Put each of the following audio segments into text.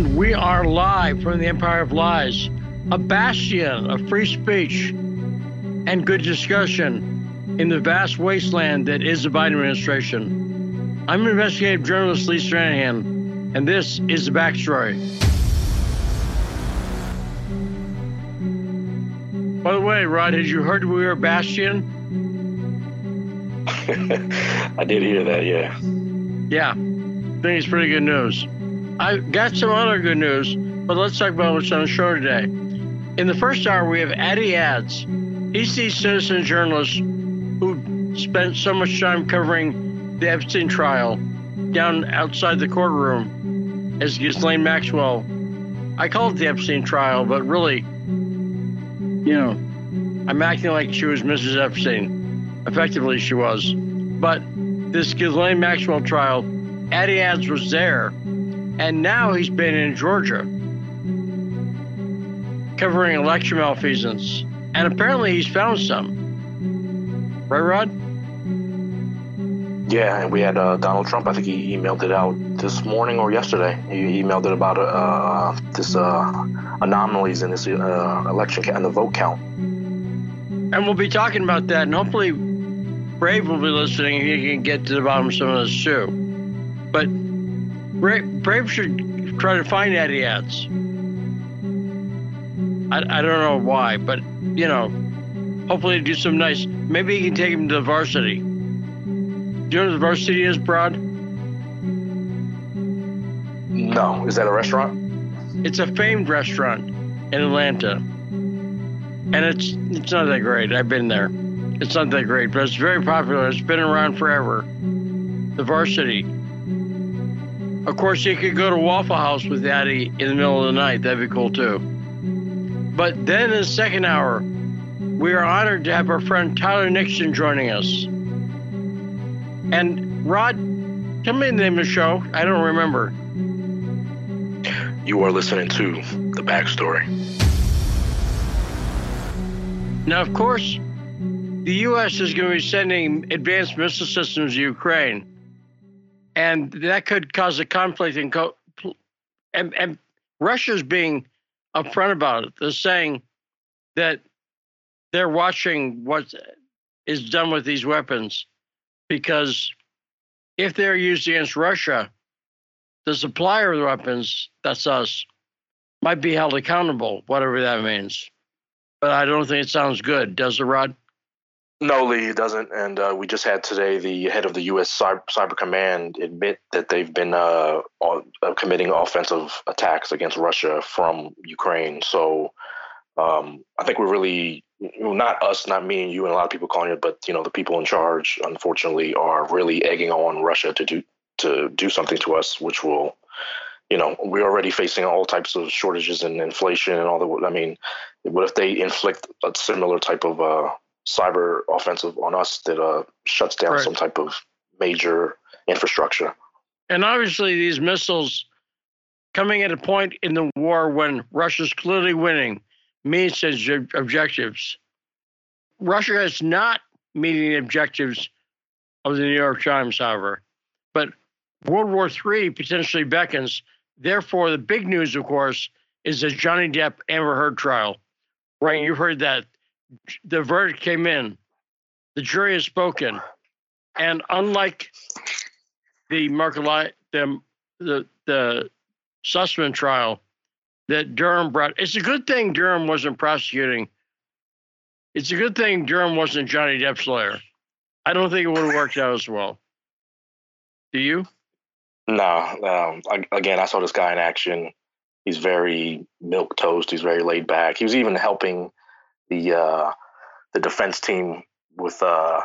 And we are live from the Empire of Lies, a bastion of free speech and good discussion in the vast wasteland that is the Biden administration. I'm investigative journalist Lee Stranahan, and this is the backstory. By the way, Rod, had you heard we were a bastion? I did hear that, yeah. Yeah, I think it's pretty good news. I got some other good news, but let's talk about what's on the show today. In the first hour, we have Addy Adds. He's the citizen journalist who spent so much time covering the Epstein trial down outside the courtroom as Ghislaine Maxwell. I call it the Epstein trial, but really, you know, I'm acting like she was Mrs. Epstein. Effectively, she was. But this Ghislaine Maxwell trial, Addy Adds was there and now he's been in Georgia covering election malfeasance. And apparently he's found some. Right, Rod? Yeah, and we had uh, Donald Trump. I think he emailed it out this morning or yesterday. He emailed it about uh, this uh, anomalies in this uh, election and the vote count. And we'll be talking about that, and hopefully Brave will be listening. He can get to the bottom of some of this too. But Brave, Brave should try to find Eddie ads. I, I don't know why, but you know, hopefully do some nice. Maybe he can take him to the varsity. Do you know what the varsity is, Broad? No. Is that a restaurant? It's a famed restaurant in Atlanta. And it's it's not that great. I've been there. It's not that great, but it's very popular. It's been around forever. The varsity. Of course, you could go to Waffle House with Daddy in the middle of the night. That'd be cool too. But then in the second hour, we are honored to have our friend Tyler Nixon joining us. And Rod, tell me the name of the show. I don't remember. You are listening to The Backstory. Now, of course, the U.S. is going to be sending advanced missile systems to Ukraine and that could cause a conflict and co- and, and Russia's being upfront about it. They're saying that they're watching what is done with these weapons because if they're used against Russia, the supplier of the weapons, that's us, might be held accountable, whatever that means. But I don't think it sounds good, does it, Rod? No, Lee, it doesn't. And uh, we just had today the head of the U.S. Cyber, Cyber Command admit that they've been uh, uh, committing offensive attacks against Russia from Ukraine. So um, I think we're really, know, not us, not me and you, and a lot of people calling it, but you know, the people in charge, unfortunately, are really egging on Russia to do to do something to us, which will, you know, we're already facing all types of shortages and inflation and all the. I mean, what if they inflict a similar type of uh, cyber offensive on us that uh, shuts down right. some type of major infrastructure. And obviously, these missiles coming at a point in the war when Russia's clearly winning meets its objectives. Russia is not meeting the objectives of the New York Times, however. But World War III potentially beckons. Therefore, the big news, of course, is the Johnny Depp Amber Heard trial. Right? You've heard that the verdict came in. The jury has spoken, and unlike the Markeli, the the the Sussmann trial that Durham brought, it's a good thing Durham wasn't prosecuting. It's a good thing Durham wasn't Johnny Depp's lawyer. I don't think it would have worked out as well. Do you? No. Um, again, I saw this guy in action. He's very milk toast. He's very laid back. He was even helping the uh, the defense team with uh,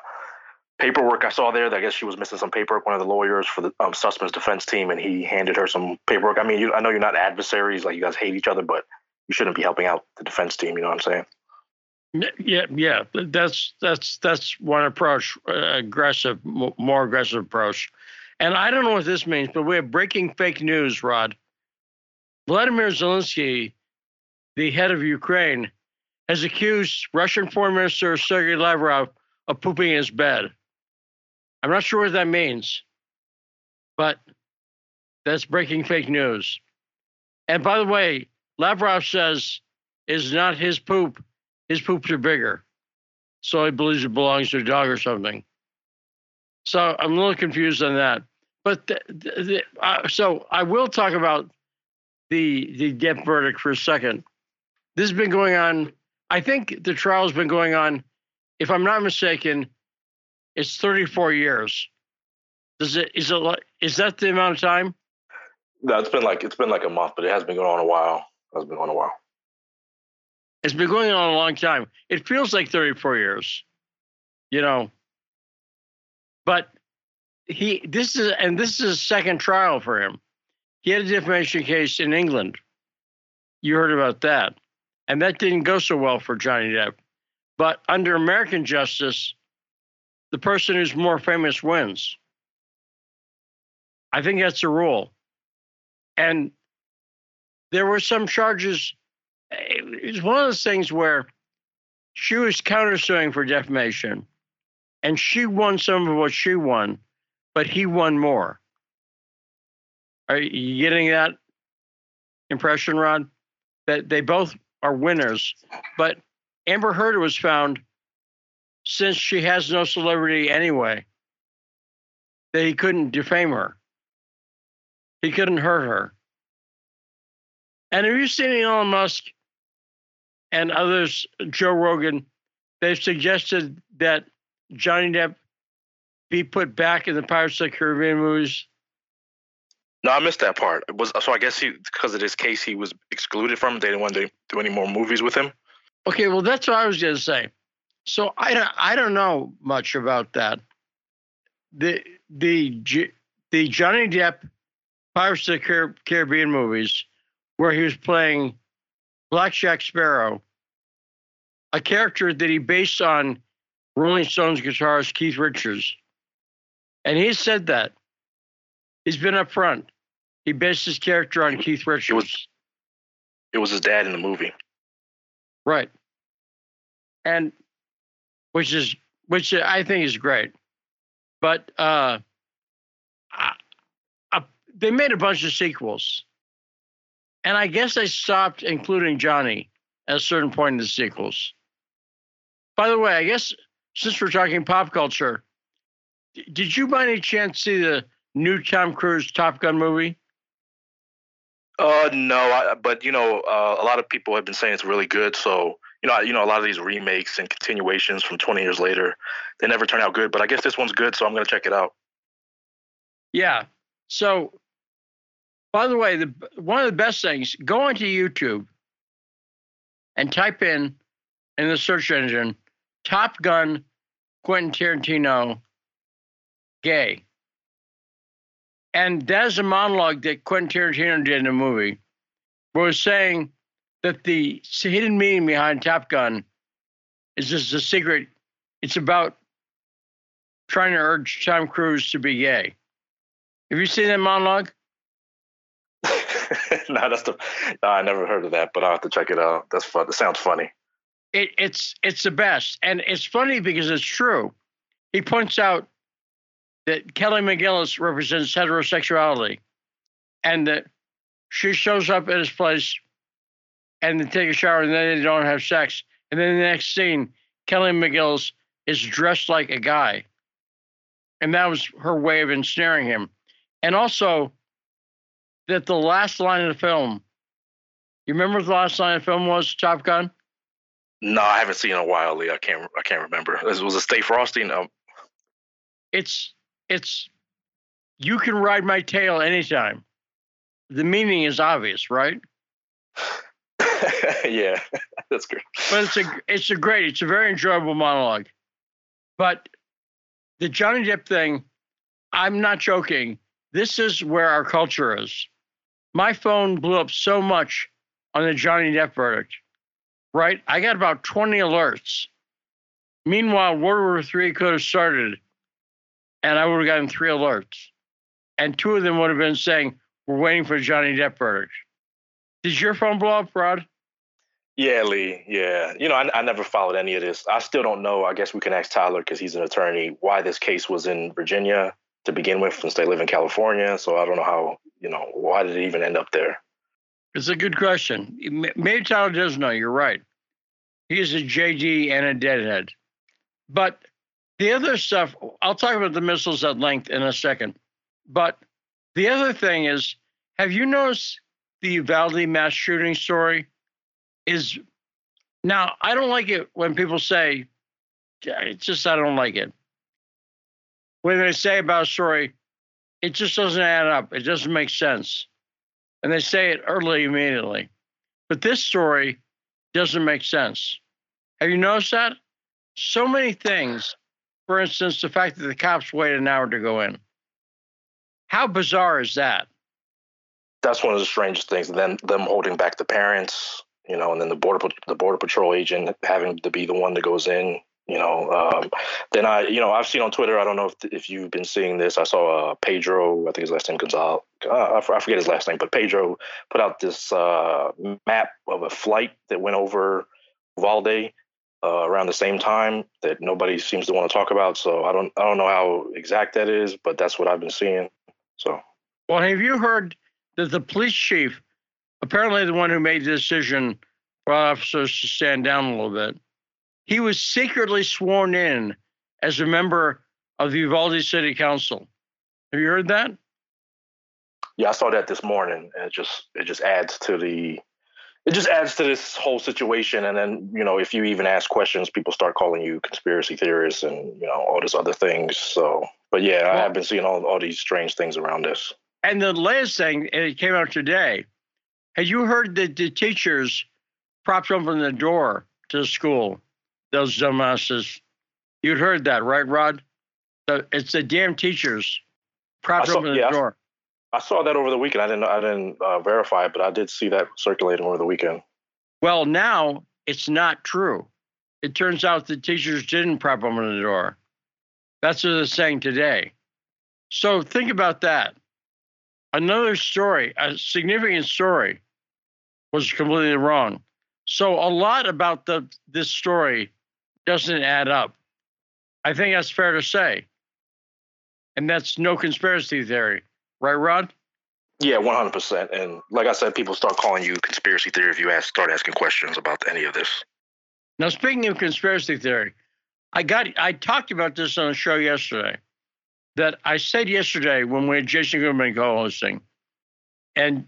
paperwork I saw there. I guess she was missing some paperwork. One of the lawyers for the um, Sussmann's defense team, and he handed her some paperwork. I mean, you, I know you're not adversaries, like you guys hate each other, but you shouldn't be helping out the defense team. You know what I'm saying? Yeah, yeah, that's that's that's one approach, uh, aggressive, more aggressive approach. And I don't know what this means, but we have breaking fake news, Rod. Vladimir Zelensky, the head of Ukraine, has accused Russian Foreign Minister Sergei Lavrov of pooping in his bed. I'm not sure what that means, but that's breaking fake news. And by the way, Lavrov says is not his poop. His poops are bigger. So he believes it belongs to a dog or something. So I'm a little confused on that. But the, the, the, uh, so I will talk about the the Depp verdict for a second. This has been going on. I think the trial's been going on. If I'm not mistaken, it's 34 years. Does it is it is that the amount of time? No, it's been like it's been like a month, but it has been going on a while. It's been going on a while. It's been going on a long time. It feels like 34 years, you know. But he, this is, and this is a second trial for him. He had a defamation case in England. You heard about that. And that didn't go so well for Johnny Depp. But under American justice, the person who's more famous wins. I think that's the rule. And there were some charges it's one of those things where she was countersuing for defamation and she won some of what she won, but he won more. Are you getting that impression, Rod? That they both are winners, but Amber Heard was found since she has no celebrity anyway, that he couldn't defame her. He couldn't hurt her. And have you seen Elon Musk and others, Joe Rogan, they've suggested that Johnny Depp be put back in the Pirates of the Caribbean movies. No, I missed that part. It was so I guess he because of this case he was excluded from. They didn't want to do any more movies with him. Okay, well that's what I was going to say. So I don't I don't know much about that. The the the Johnny Depp Pirates of the Caribbean movies where he was playing Black Jack Sparrow, a character that he based on Rolling Stones guitarist Keith Richards. And he said that. He's been up front. He based his character on Keith Richards. It was, it was his dad in the movie. Right. And which is which I think is great. But uh, I, I, they made a bunch of sequels. And I guess they stopped including Johnny at a certain point in the sequels. By the way, I guess since we're talking pop culture, did you by any chance see the new Tom Cruise Top Gun movie? Uh, no, I, but you know, uh, a lot of people have been saying it's really good. So you know, you know, a lot of these remakes and continuations from 20 years later, they never turn out good. But I guess this one's good, so I'm gonna check it out. Yeah. So by the way, the, one of the best things, go onto YouTube and type in in the search engine Top Gun Quentin Tarantino gay. And that's a monologue that Quentin Tarantino did in the movie, where was saying that the hidden meaning behind Top Gun is just a secret. It's about trying to urge Tom Cruise to be gay. Have you seen that monologue? no, that's the. No, I never heard of that, but I'll have to check it out. That's fun. It sounds funny. It, it's it's the best, and it's funny because it's true. He points out that Kelly McGillis represents heterosexuality, and that she shows up at his place, and they take a shower, and then they don't have sex, and then the next scene, Kelly McGillis is dressed like a guy, and that was her way of ensnaring him, and also that the last line of the film, you remember the last line of the film was, Top Gun? No, I haven't seen it in a while, Lee. I can't. I can't remember. It was a Stay Frosty. No. It's it's. You can ride my tail anytime. The meaning is obvious, right? yeah, that's great. But it's a it's a great. It's a very enjoyable monologue. But the Johnny Depp thing, I'm not joking. This is where our culture is my phone blew up so much on the Johnny Depp verdict, right? I got about 20 alerts. Meanwhile, World War III could have started and I would have gotten three alerts. And two of them would have been saying, We're waiting for Johnny Depp verdict. Did your phone blow up, Rod? Yeah, Lee. Yeah. You know, I, I never followed any of this. I still don't know. I guess we can ask Tyler because he's an attorney why this case was in Virginia to begin with since they live in California. So I don't know how, you know, why did it even end up there? It's a good question. Maybe Tyler does know. You're right. He's a JD and a deadhead. But the other stuff, I'll talk about the missiles at length in a second. But the other thing is, have you noticed the Uvalde mass shooting story? Is now I don't like it when people say, it's just I don't like it. When they say about a story, it just doesn't add up. It doesn't make sense. And they say it early immediately. But this story doesn't make sense. Have you noticed that? So many things. For instance, the fact that the cops waited an hour to go in. How bizarre is that? That's one of the strangest things. Then them holding back the parents, you know, and then the border the border patrol agent having to be the one that goes in. You know, um, then I, you know, I've seen on Twitter. I don't know if if you've been seeing this. I saw uh, Pedro. I think his last name Gonzalez. Uh, I forget his last name, but Pedro put out this uh, map of a flight that went over Valde uh, around the same time that nobody seems to want to talk about. So I don't I don't know how exact that is, but that's what I've been seeing. So, well, have you heard that the police chief, apparently the one who made the decision for officers to stand down a little bit, he was secretly sworn in as a member of the Uvalde City Council. Have you heard that? Yeah, I saw that this morning. It just it just adds to the it just adds to this whole situation. And then you know, if you even ask questions, people start calling you conspiracy theorists and you know all this other things. So, but yeah, well, I have been seeing all all these strange things around this. And the last thing, it came out today. Have you heard that the teachers propped open the door to the school those dumbasses. You'd heard that, right, Rod? The, it's the damn teachers propped saw, open the yeah, door. I saw that over the weekend. I didn't I didn't uh, verify it, but I did see that circulating over the weekend. Well, now it's not true. It turns out the teachers didn't prop open the door. That's what they're saying today. So think about that. Another story, a significant story, was completely wrong. So a lot about the this story doesn't add up. I think that's fair to say. And that's no conspiracy theory, right, Rod? Yeah, one hundred percent. And like I said, people start calling you conspiracy theory if you ask, start asking questions about any of this. Now, speaking of conspiracy theory, I got I talked about this on a show yesterday. That I said yesterday when we had Jason Goodman co-hosting, and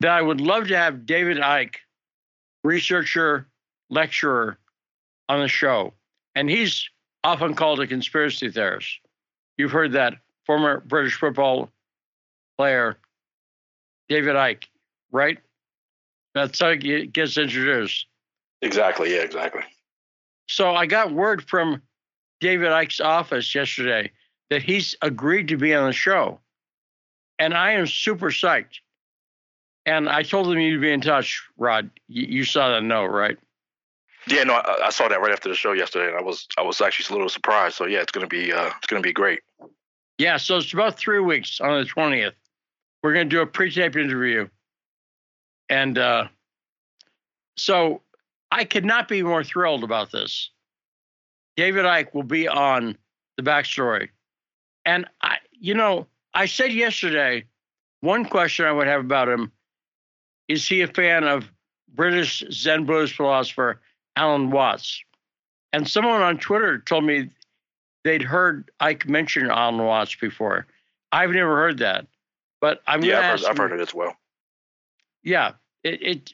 that I would love to have David Icke, researcher, lecturer, on the show, and he's often called a conspiracy theorist. You've heard that former British football player David Icke, right? That's how he gets introduced. Exactly. Yeah, exactly. So I got word from David Icke's office yesterday that he's agreed to be on the show. And I am super psyched. And I told him you'd be in touch, Rod. You, you saw that note, right? Yeah, no, I, I, saw that right after the show yesterday, and I was I was actually a little surprised. So yeah, it's gonna be uh, it's gonna be great. Yeah, so it's about three weeks on the twentieth. We're gonna do a pre-tape interview, and uh, so I could not be more thrilled about this. David Icke will be on the backstory, and I, you know, I said yesterday, one question I would have about him is he a fan of British Zen Buddhist philosopher Alan Watts. And someone on Twitter told me they'd heard Icke mention Alan Watts before. I've never heard that, but I'm yeah, I've heard, I've heard, it as well. Yeah, it, it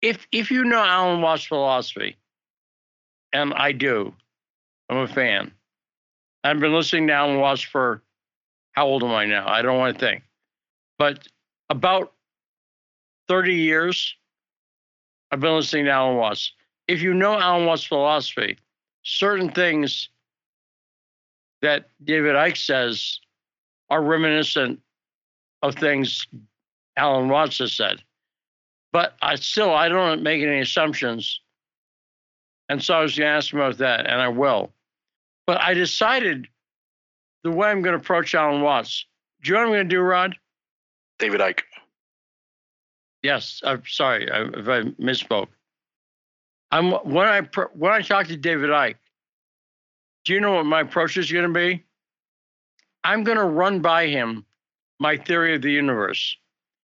if if you know Alan Watts' philosophy, and I do, I'm a fan. I've been listening to Alan Watts for how old am I now? I don't want to think, but about 30 years. I've been listening to Alan Watts if you know Alan Watts' philosophy, certain things that David Icke says are reminiscent of things Alan Watts has said. But I still I don't make any assumptions. And so I was going to ask him about that, and I will. But I decided the way I'm going to approach Alan Watts. Do you know what I'm going to do, Rod? David Icke. Yes, I'm sorry if I misspoke. I'm when I when I talk to David Icke, do you know what my approach is going to be? I'm going to run by him my theory of the universe.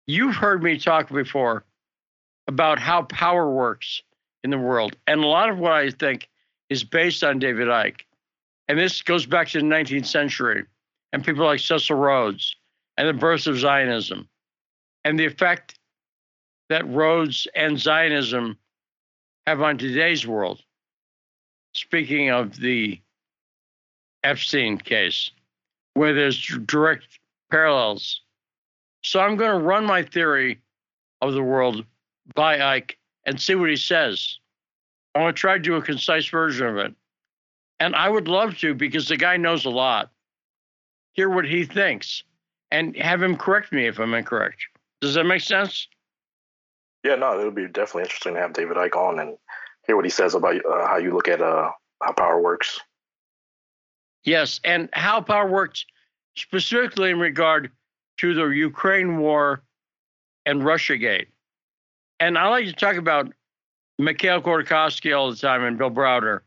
You've heard me talk before about how power works in the world. And a lot of what I think is based on David Icke. And this goes back to the 19th century and people like Cecil Rhodes and the birth of Zionism and the effect that Rhodes and Zionism have on today's world. Speaking of the Epstein case, where there's direct parallels. So I'm going to run my theory of the world by Icke and see what he says. I want to try to do a concise version of it. And I would love to, because the guy knows a lot, hear what he thinks and have him correct me if I'm incorrect. Does that make sense? Yeah, no, it would be definitely interesting to have David Icke on and hear what he says about uh, how you look at uh, how power works. Yes, and how power works specifically in regard to the Ukraine war and Russiagate. And I like to talk about Mikhail Khodorkovsky all the time and Bill Browder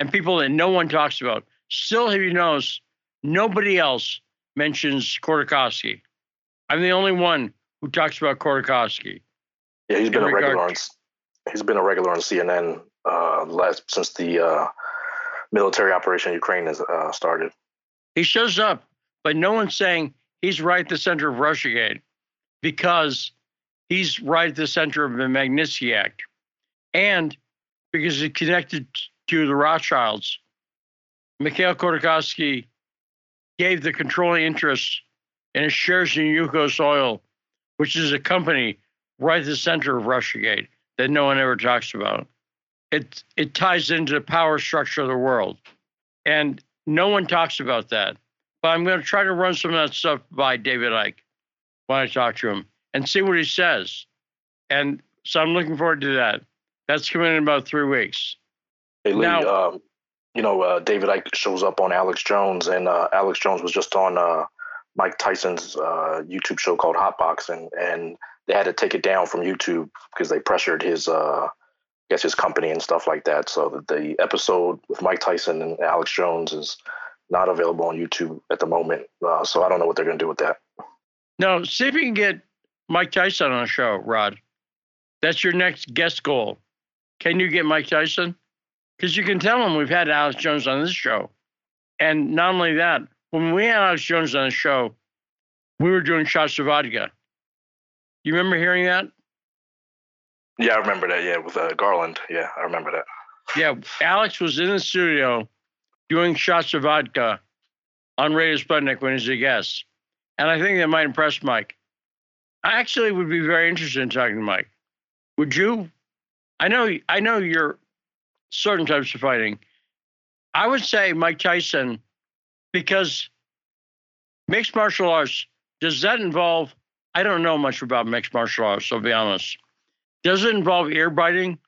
and people that no one talks about. Still, if you notice, nobody else mentions Khodorkovsky. I'm the only one who talks about Khodorkovsky. Yeah, he's been a regular on. He's been a regular on CNN uh, last since the uh, military operation in Ukraine has uh, started. He shows up, but no one's saying he's right at the center of Russiagate because he's right at the center of the Magnitsky Act, and because he's connected to the Rothschilds. Mikhail Khodorkovsky gave the controlling interest in his shares in Yukos Oil, which is a company right at the center of Russiagate that no one ever talks about. It it ties into the power structure of the world, and no one talks about that. But I'm going to try to run some of that stuff by David Icke when I talk to him and see what he says. And so I'm looking forward to that. That's coming in about three weeks. Hey Lee, now, um, you know uh, David Icke shows up on Alex Jones, and uh, Alex Jones was just on uh, Mike Tyson's uh, YouTube show called Hotbox, and and they had to take it down from YouTube because they pressured his, uh, I guess his company and stuff like that. So that the episode with Mike Tyson and Alex Jones is not available on YouTube at the moment. Uh, so I don't know what they're going to do with that. No, see if you can get Mike Tyson on a show, Rod. That's your next guest goal. Can you get Mike Tyson? Because you can tell him we've had Alex Jones on this show. And not only that, when we had Alex Jones on the show, we were doing shots of vodka. You remember hearing that? Yeah, I remember that. Yeah, with uh, Garland. Yeah, I remember that. Yeah, Alex was in the studio doing shots of vodka on Radio Sputnik when he's a guest. And I think that might impress Mike. I actually would be very interested in talking to Mike. Would you? I know I know you're certain types of fighting. I would say Mike Tyson because mixed martial arts does that involve I don't know much about mixed martial arts, so I'll be honest. Does it involve ear biting?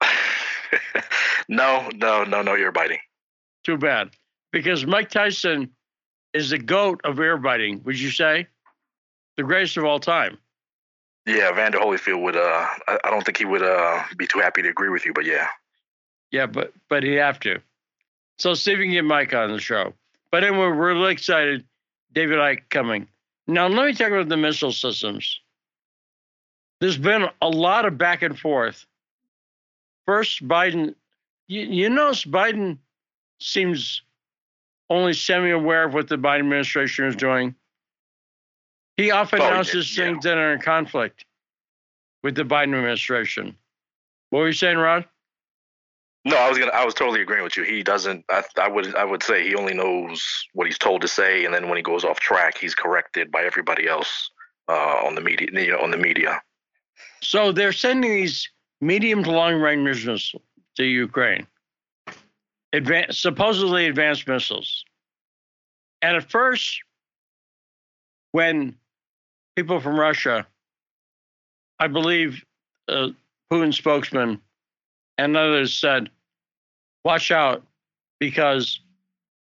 no, no, no, no ear biting. Too bad. Because Mike Tyson is the goat of ear biting, would you say? The greatest of all time. Yeah, Vander Holyfield would uh I, I don't think he would uh be too happy to agree with you, but yeah. Yeah, but but he'd have to. So see if we can get Mike on the show. But anyway, we're really excited. David Icke coming. Now, let me talk about the missile systems. There's been a lot of back and forth. First, Biden, you, you notice Biden seems only semi aware of what the Biden administration is doing. He often oh, announces yeah. things that are in conflict with the Biden administration. What were you saying, Rod? No, I was gonna. I was totally agreeing with you. He doesn't. I, I would. I would say he only knows what he's told to say, and then when he goes off track, he's corrected by everybody else uh, on the media. You know, on the media. So they're sending these medium to long range missiles to Ukraine, advanced, supposedly advanced missiles. And at first, when people from Russia, I believe, uh, Putin spokesman and others said, watch out because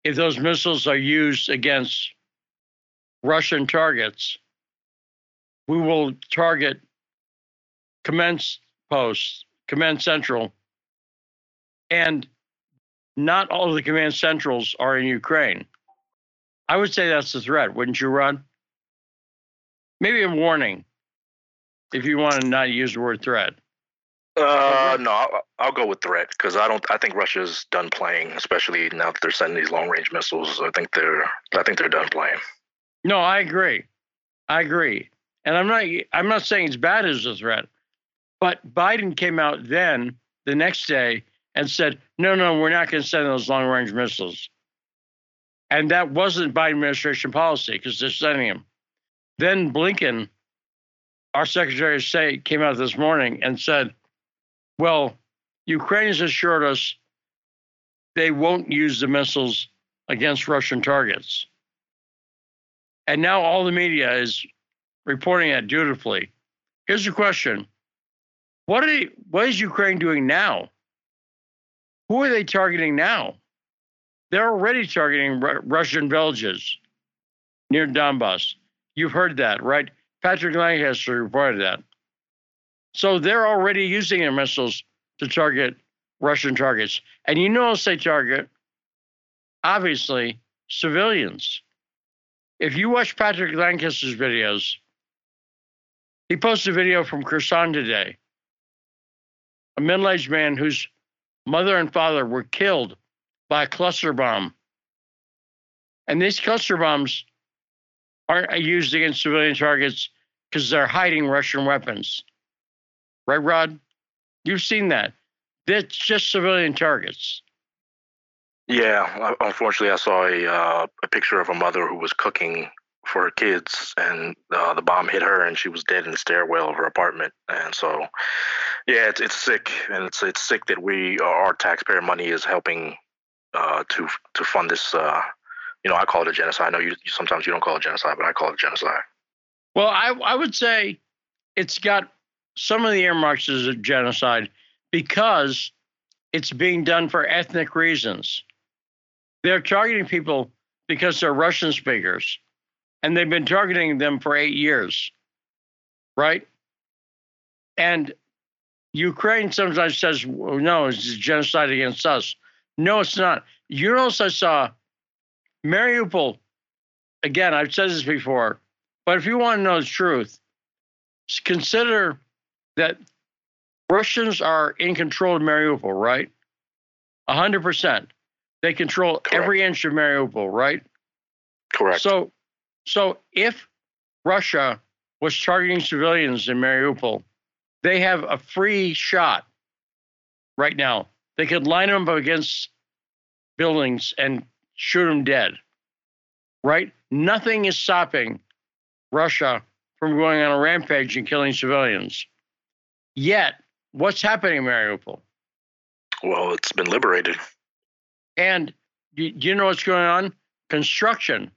if those missiles are used against Russian targets, we will target command posts, command central, and not all of the command centrals are in Ukraine. I would say that's the threat, wouldn't you, Rod? Maybe a warning. if you want to not use the word threat. Uh, no, I'll, I'll go with threat because I don't. I think Russia's done playing, especially now that they're sending these long range missiles. I think they're. I think they're done playing. No, I agree. I agree, and I'm not. I'm not saying it's bad as a threat, but Biden came out then the next day and said, "No, no, we're not going to send those long range missiles." And that wasn't Biden administration policy because they're sending them. Then Blinken, our Secretary of State, came out this morning and said well, Ukrainians assured us they won't use the missiles against Russian targets. And now all the media is reporting that dutifully. Here's the question what, what is Ukraine doing now? Who are they targeting now? They're already targeting R- Russian villages near Donbass. You've heard that, right? Patrick Lancaster reported that. So they're already using their missiles to target Russian targets. And you know they target, obviously, civilians. If you watch Patrick Lancaster's videos, he posted a video from Kherson today. A middle aged man whose mother and father were killed by a cluster bomb. And these cluster bombs aren't used against civilian targets because they're hiding Russian weapons. Right, Rod? You've seen that. That's just civilian targets. Yeah, unfortunately, I saw a uh, a picture of a mother who was cooking for her kids, and uh, the bomb hit her, and she was dead in the stairwell of her apartment. And so, yeah, it's it's sick, and it's it's sick that we our taxpayer money is helping uh, to to fund this. Uh, you know, I call it a genocide. I know you sometimes you don't call it genocide, but I call it genocide. Well, I I would say it's got some of the earmarks as a genocide because it's being done for ethnic reasons. They're targeting people because they're Russian speakers, and they've been targeting them for eight years, right? And Ukraine sometimes says, well, no, it's genocide against us. No, it's not. You I saw Mariupol, again, I've said this before, but if you want to know the truth, consider that Russians are in control of Mariupol, right? 100%. They control Correct. every inch of Mariupol, right? Correct. So, so if Russia was targeting civilians in Mariupol, they have a free shot right now. They could line them up against buildings and shoot them dead, right? Nothing is stopping Russia from going on a rampage and killing civilians. Yet, what's happening in Mariupol? Well, it's been liberated. And do you know what's going on? Construction.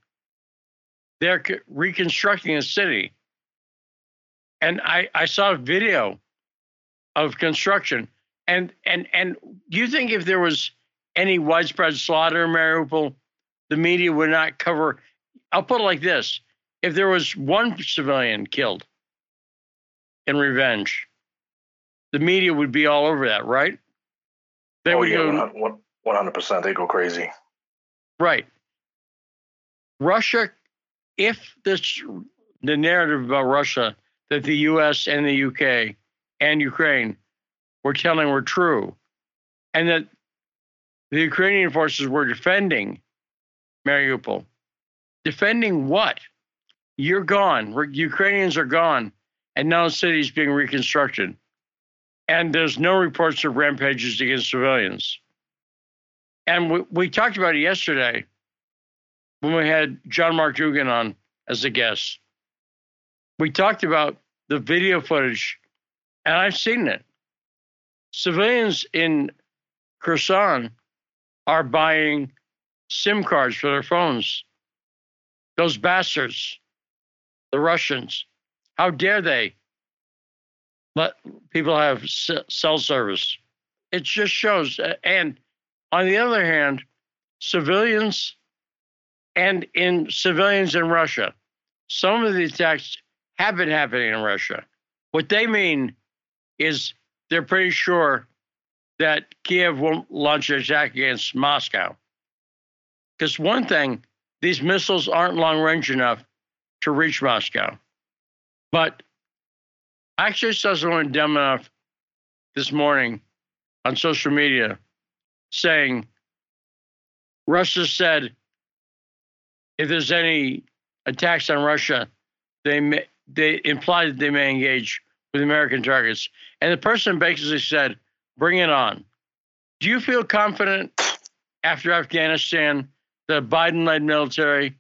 They're reconstructing a city. And I, I saw a video of construction. And and and do you think if there was any widespread slaughter in Mariupol, the media would not cover? I'll put it like this: if there was one civilian killed in revenge, the media would be all over that, right? They oh, would yeah, go one hundred percent. They go crazy. Right. Russia, if this the narrative about Russia that the U.S. and the UK and Ukraine were telling were true, and that the Ukrainian forces were defending Mariupol, defending what? You're gone. Ukrainians are gone, and now the city is being reconstructed and there's no reports of rampages against civilians. And we, we talked about it yesterday when we had John Mark Dougan on as a guest. We talked about the video footage, and I've seen it. Civilians in Kherson are buying SIM cards for their phones. Those bastards, the Russians, how dare they let people have cell service. It just shows. And on the other hand, civilians and in civilians in Russia, some of the attacks have been happening in Russia. What they mean is they're pretty sure that Kiev won't launch an attack against Moscow. Because one thing, these missiles aren't long range enough to reach Moscow. But I actually saw someone dumb enough this morning on social media saying Russia said if there's any attacks on Russia, they may, they imply that they may engage with American targets. And the person basically said, "Bring it on." Do you feel confident after Afghanistan the Biden-led military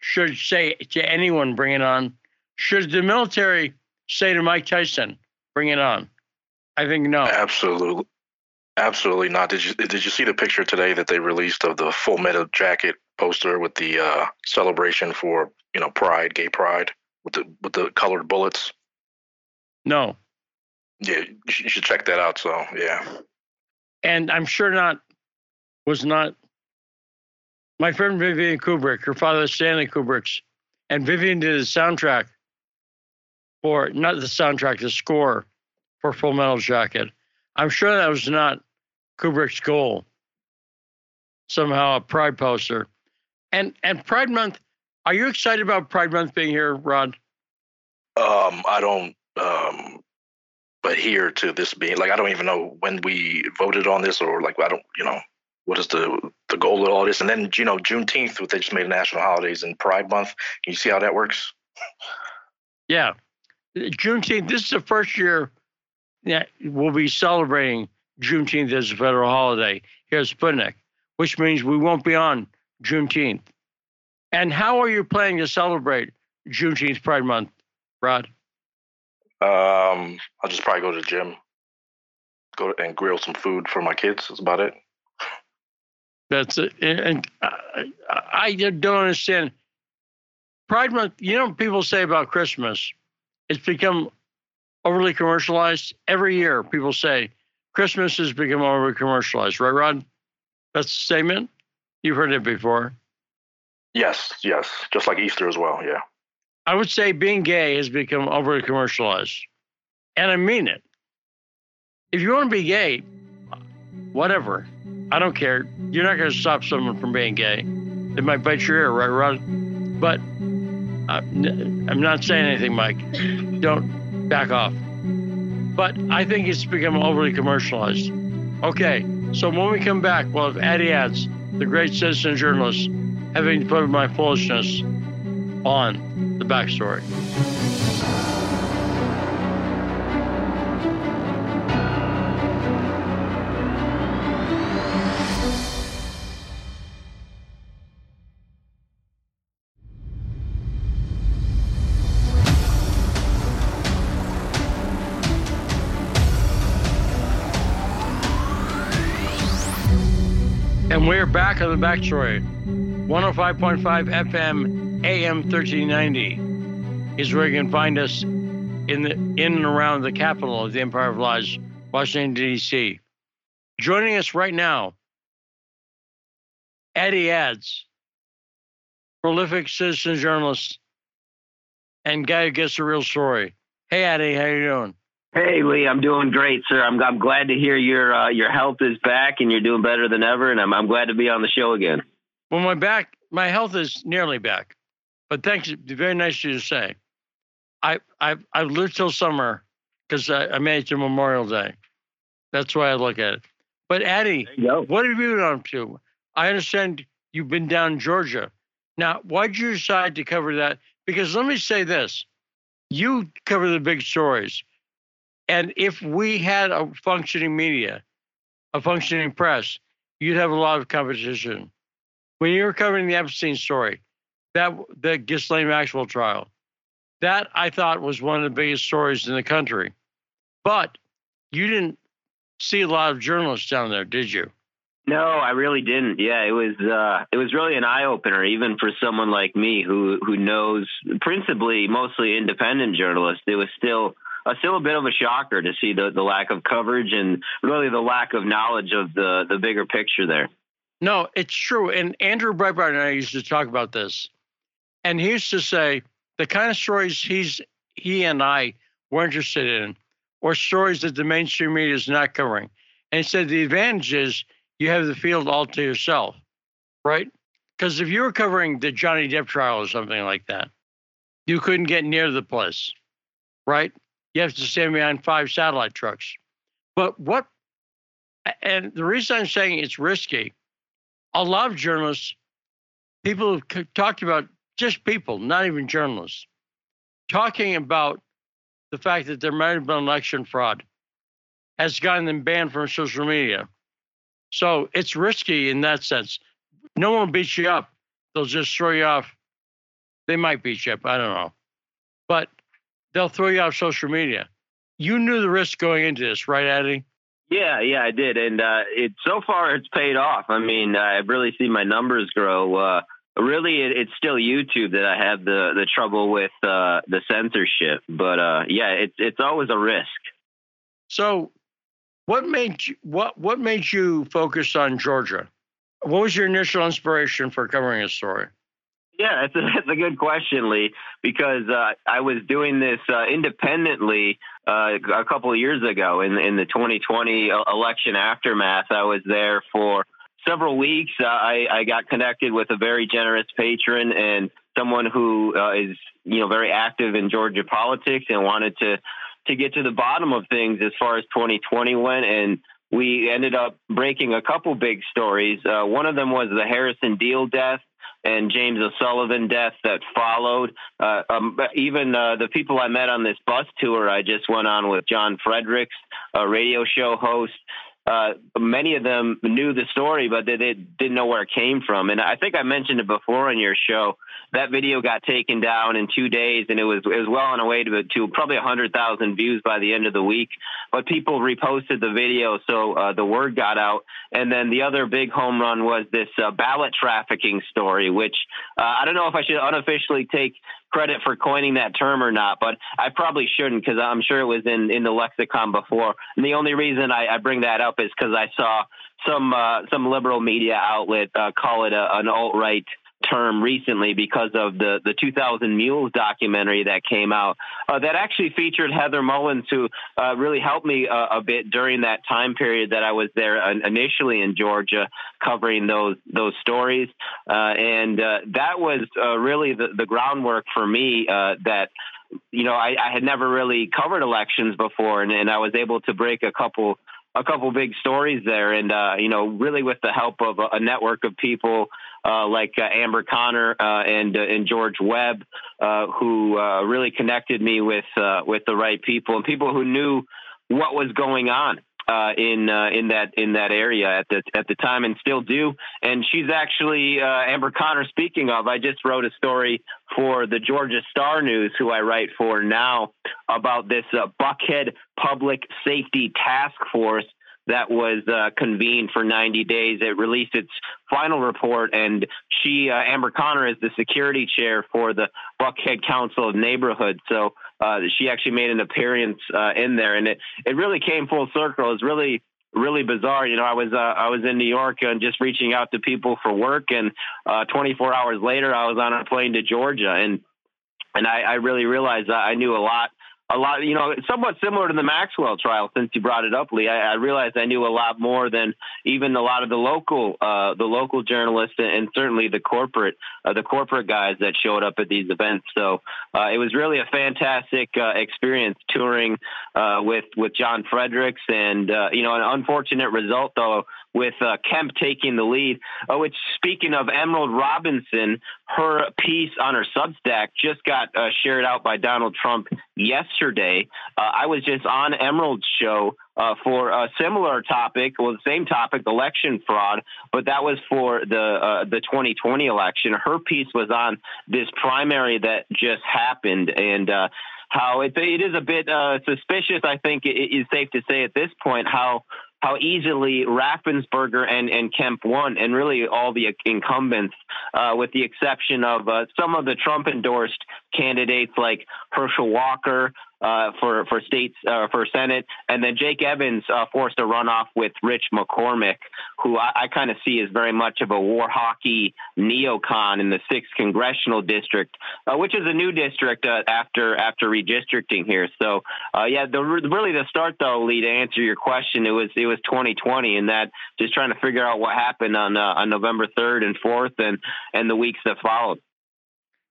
should say to anyone, "Bring it on"? Should the military say to Mike Tyson, "Bring it on"? I think no. Absolutely. Absolutely not. Did you did you see the picture today that they released of the Full Metal Jacket poster with the uh, celebration for you know Pride, Gay Pride, with the with the colored bullets? No. Yeah, you should check that out. So yeah. And I'm sure not was not my friend Vivian Kubrick, her father Stanley Kubrick's, and Vivian did the soundtrack for not the soundtrack, the score for Full Metal Jacket. I'm sure that was not Kubrick's goal. Somehow a Pride poster. And and Pride Month, are you excited about Pride Month being here, Rod? Um, I don't um adhere to this being like I don't even know when we voted on this or like I don't you know what is the the goal of all this and then you know Juneteenth they just made national holidays and Pride Month. Can you see how that works? Yeah, Juneteenth. This is the first year that we'll be celebrating Juneteenth as a federal holiday here at Sputnik, which means we won't be on Juneteenth. And how are you planning to celebrate Juneteenth Pride Month, Rod? Um, I'll just probably go to the gym, go and grill some food for my kids. That's about it. That's it. And I, I don't understand. Pride Month, you know what people say about Christmas? It's become overly commercialized. Every year, people say Christmas has become overly commercialized, right, Rod? That's a statement. You've heard it before. Yes, yes. Just like Easter as well. Yeah. I would say being gay has become overly commercialized. And I mean it. If you want to be gay, whatever. I don't care. You're not going to stop someone from being gay. They might bite your ear, right, Rod? But uh, I'm not saying anything, Mike. Don't back off. But I think it's become overly commercialized. Okay, so when we come back, we'll have Addy Adds, the great citizen journalist, having put my foolishness on the backstory. And we're back backstory. 105.5 FM, AM 1390 is where you can find us in the in and around the capital of the Empire of Lies, Washington, D.C. Joining us right now, Eddie Ads, prolific citizen journalist and guy who gets the real story. Hey, Eddie, how you doing? Hey Lee, I'm doing great, sir. I'm I'm glad to hear your uh, your health is back and you're doing better than ever, and I'm I'm glad to be on the show again. Well, my back, my health is nearly back, but thanks. Very nice of you to say. I I I lived till summer because I, I made it to Memorial Day. That's why I look at it. But Addy, what have you been up to? I understand you've been down in Georgia. Now, why did you decide to cover that? Because let me say this: you cover the big stories and if we had a functioning media, a functioning press, you'd have a lot of competition. When you were covering the Epstein story, that the Ghislaine Maxwell trial, that I thought was one of the biggest stories in the country. But you didn't see a lot of journalists down there, did you? No, I really didn't. Yeah, it was uh, it was really an eye opener, even for someone like me who who knows principally mostly independent journalists. It was still uh, still a bit of a shocker to see the, the lack of coverage and really the lack of knowledge of the, the bigger picture there. No, it's true. And Andrew Breitbart and I used to talk about this. And he used to say the kind of stories he's he and I were interested in, or stories that the mainstream media is not covering. And he said the advantage is you have the field all to yourself, right? Because if you were covering the Johnny Depp trial or something like that, you couldn't get near the place, right? You have to stand behind five satellite trucks. But what, and the reason I'm saying it's risky, a lot of journalists, people have talked about just people, not even journalists, talking about the fact that there might have been election fraud has gotten them banned from social media. So it's risky in that sense. No one beats you up. They'll just throw you off. They might beat you up. I don't know. But they'll throw you off social media. You knew the risk going into this, right, Addy? Yeah, yeah, I did, and uh, it so far it's paid off. I mean, I've really seen my numbers grow. Uh, really, it, it's still YouTube that I have the the trouble with uh, the censorship, but uh, yeah, it's it's always a risk. So, what made you, what what made you focus on Georgia? What was your initial inspiration for covering a story? Yeah, that's a, that's a good question, Lee, because uh, I was doing this uh, independently uh, a couple of years ago in, in the 2020 election aftermath. I was there for several weeks. Uh, I, I got connected with a very generous patron and someone who uh, is, you know, very active in Georgia politics and wanted to to get to the bottom of things as far as 2020 went and we ended up breaking a couple big stories. Uh, one of them was the Harrison Deal death and James O'Sullivan death that followed. Uh, um, even uh, the people I met on this bus tour I just went on with John Fredericks, a radio show host. Uh, many of them knew the story, but they, they, didn't know where it came from. And I think I mentioned it before on your show. That video got taken down in two days, and it was it was well on a way to to probably hundred thousand views by the end of the week. But people reposted the video, so uh, the word got out. And then the other big home run was this uh, ballot trafficking story, which uh, I don't know if I should unofficially take credit for coining that term or not, but I probably shouldn't because I'm sure it was in, in the lexicon before. And the only reason I, I bring that up is because I saw some uh, some liberal media outlet uh, call it a, an alt right term recently because of the the 2000 Mules documentary that came out uh, that actually featured Heather Mullins, who uh, really helped me uh, a bit during that time period that I was there initially in Georgia covering those those stories, uh, and uh, that was uh, really the, the groundwork for me that you know I, I, had never really covered elections before, and, and I was able to break a couple a couple big stories there, and uh, you know, really with the help of a, a network of people uh, like uh, Amber Connor uh, and uh, and George Webb, uh, who really connected me with with the right people and people who knew what was going on uh, in uh, in that in that area at the at the time and still do. And she's actually uh, Amber Connor. Speaking of, I just wrote a story for the Georgia Star News, who I write for now, about this uh, Buckhead Public Safety Task Force that was uh, convened for 90 days. It released its final report, and she, uh, Amber Connor, is the security chair for the Buckhead Council of Neighborhoods. So uh, she actually made an appearance uh, in there, and it it really came full circle. It's really really bizarre. You know, I was uh, I was in New York and just reaching out to people for work, and uh, 24 hours later, I was on a plane to Georgia, and and I, I really realized I knew a lot a lot, you know, somewhat similar to the Maxwell trial. Since you brought it up, Lee, I, I realized I knew a lot more than even a lot of the local, uh, the local journalists, and certainly the corporate, uh, the corporate guys that showed up at these events. So uh, it was really a fantastic uh, experience touring uh, with with John Fredericks, and uh, you know, an unfortunate result though with Kemp taking the lead. Uh, which, speaking of Emerald Robinson, her piece on her Substack just got shared out by Donald Trump yesterday. Uh, I was just on Emerald's show uh, for a similar topic, well, the same topic, election fraud, but that was for the uh, the 2020 election. Her piece was on this primary that just happened and how it, it is a bit uh, suspicious. I think it is safe to say at this point how how easily Raffensperger and, and Kemp won, and really all the incumbents, uh, with the exception of uh, some of the Trump endorsed candidates like Herschel Walker, uh, for for states uh, for Senate, and then Jake Evans uh, forced a runoff with Rich McCormick, who I, I kind of see as very much of a war hockey neocon in the sixth congressional district, uh, which is a new district uh, after after redistricting here. So uh, yeah, the, really the start though, Lee, to answer your question, it was it was 2020, and that just trying to figure out what happened on on November 3rd and 4th, and and the weeks that followed.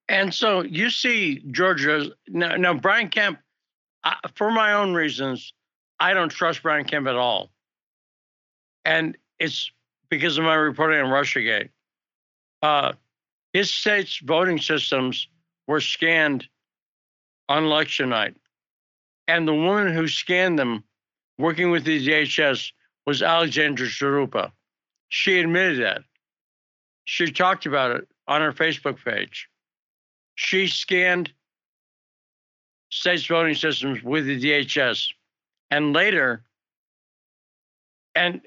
And so you see Georgia now, now Brian Kemp I, for my own reasons, I don't trust Brian Kemp at all. And it's because of my reporting on Russiagate. Uh, his state's voting systems were scanned on election night. And the woman who scanned them, working with the DHS, was Alexandra Chalupa. She admitted that. She talked about it on her Facebook page. She scanned states voting systems with the DHS. And later, and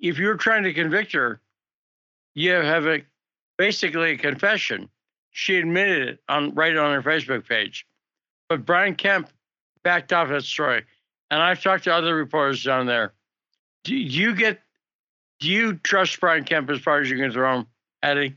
if you're trying to convict her, you have a basically a confession. She admitted it on right on her Facebook page. But Brian Kemp backed off that story. And I've talked to other reporters down there. Do you get do you trust Brian Kemp as far as you can throw him, Addy?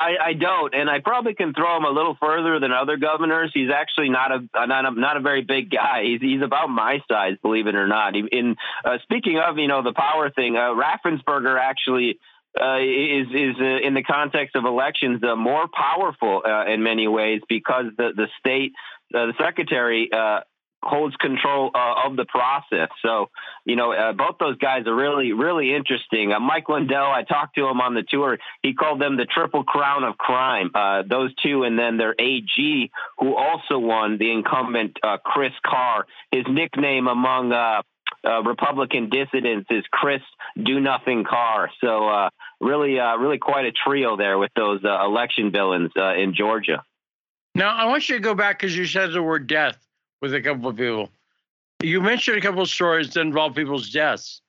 I, I, don't, and I probably can throw him a little further than other governors. He's actually not a not a, not a very big guy. He's he's about my size, believe it or not. In uh, speaking of you know the power thing, uh, Raffensperger actually uh, is is uh, in the context of elections uh, more powerful uh, in many ways because the the state uh, the secretary uh, holds control uh, of the process. So, you know, uh, both those guys are really, really interesting. Uh, Mike Lindell, I talked to him on the tour. He called them the triple crown of crime. Uh, those two, and then their AG, who also won the incumbent uh, Chris Carr. His nickname among uh, Republican dissidents is Chris Do Nothing Carr. So, really, really quite a trio there with those election villains in Georgia. Now, I want you to go back because you said the word death with a couple of people. You mentioned a couple of stories that involve people's deaths.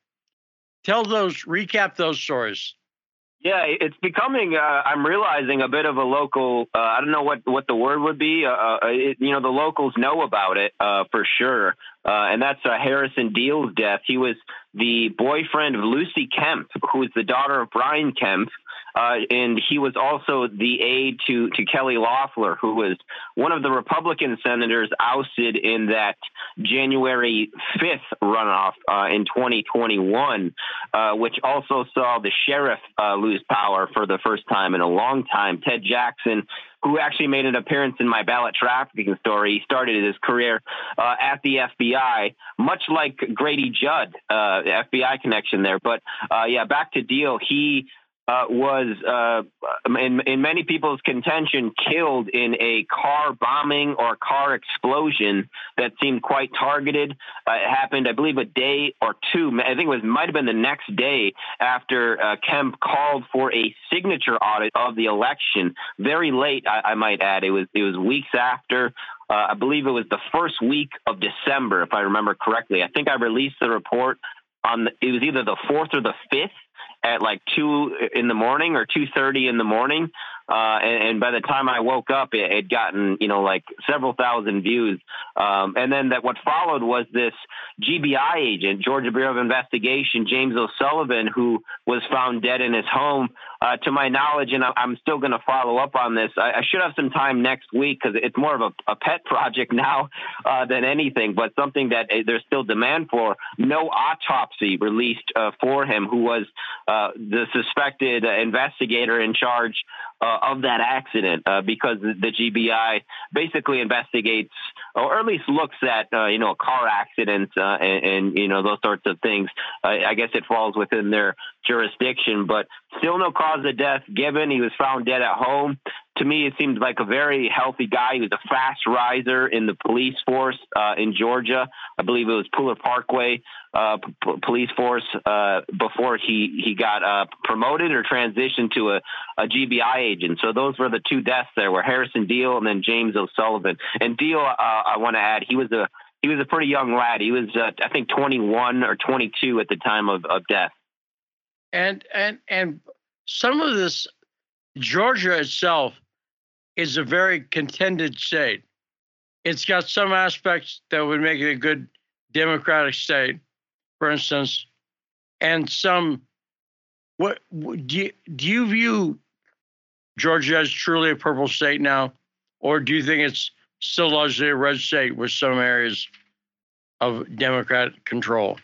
Tell those, recap those stories. Yeah, it's becoming. Uh, I'm realizing a bit of a local. Uh, I don't know what what the word would be. Uh, uh it, you know, the locals know about it uh, for sure, uh, and that's Harrison Deal's death. He was the boyfriend of Lucy Kemp, who is the daughter of Brian Kemp, uh, and he was also the aide to, to Kelly Loeffler, who was one of the Republican senators ousted in that January 5th runoff uh, in 2021, uh, which also saw the sheriff uh, lose power for the first time in a long time. Ted Jackson who actually made an appearance in my ballot trafficking story. He started his career uh, at the FBI, much like Grady Judd, uh, FBI connection there. But uh, yeah, back to Deal. He uh, was, uh, in, in many people's contention, killed in a car bombing or car explosion that seemed quite targeted. Uh, it happened, I believe, a day or two. I think it was might have been the next day after uh, Kemp called for a signature audit of the election. Very late, I, I might add. It was it was weeks after. Uh, I believe it was the first week of December, if I remember correctly. I think I released the report on the, it was either the fourth or the fifth at like two in the morning or two thirty in the morning. Uh, and, and, by the time I woke up, it had gotten you know like several thousand views. Um, and then that what followed was this GBI agent, Georgia Bureau of Investigation, James O'Sullivan, who was found dead in his home. Uh, to my knowledge, and I'm still going to follow up on this. I, I, should have some time next week because it's more of a, a pet project now uh, than anything, but something that uh, there's still demand for. No autopsy released uh, for him, who was uh, the suspected investigator in charge of that accident because the GBI basically investigates or at least looks at you know car accidents and, and, you know those sorts of things. I guess it falls within their jurisdiction, but still no cause of death given. He was found dead at home to me, it seemed like a very healthy guy. He was a fast riser in the police force uh, in Georgia. I believe it was Pooler Parkway uh, p- police force uh, before he he got uh, promoted or transitioned to a, a GBI agent. So those were the two deaths there, were Harrison Deal and then James O'Sullivan. And Deal, uh, I want to add, he was a he was a pretty young lad. He was, uh, I think, 21 or 22 at the time of, of death. And and and some of this Georgia itself is a very contended state. It's got some aspects that would make it a good democratic state, for instance, and some. What do you, do you view Georgia as truly a purple state now, or do you think it's still largely a red state with some areas of Democrat control?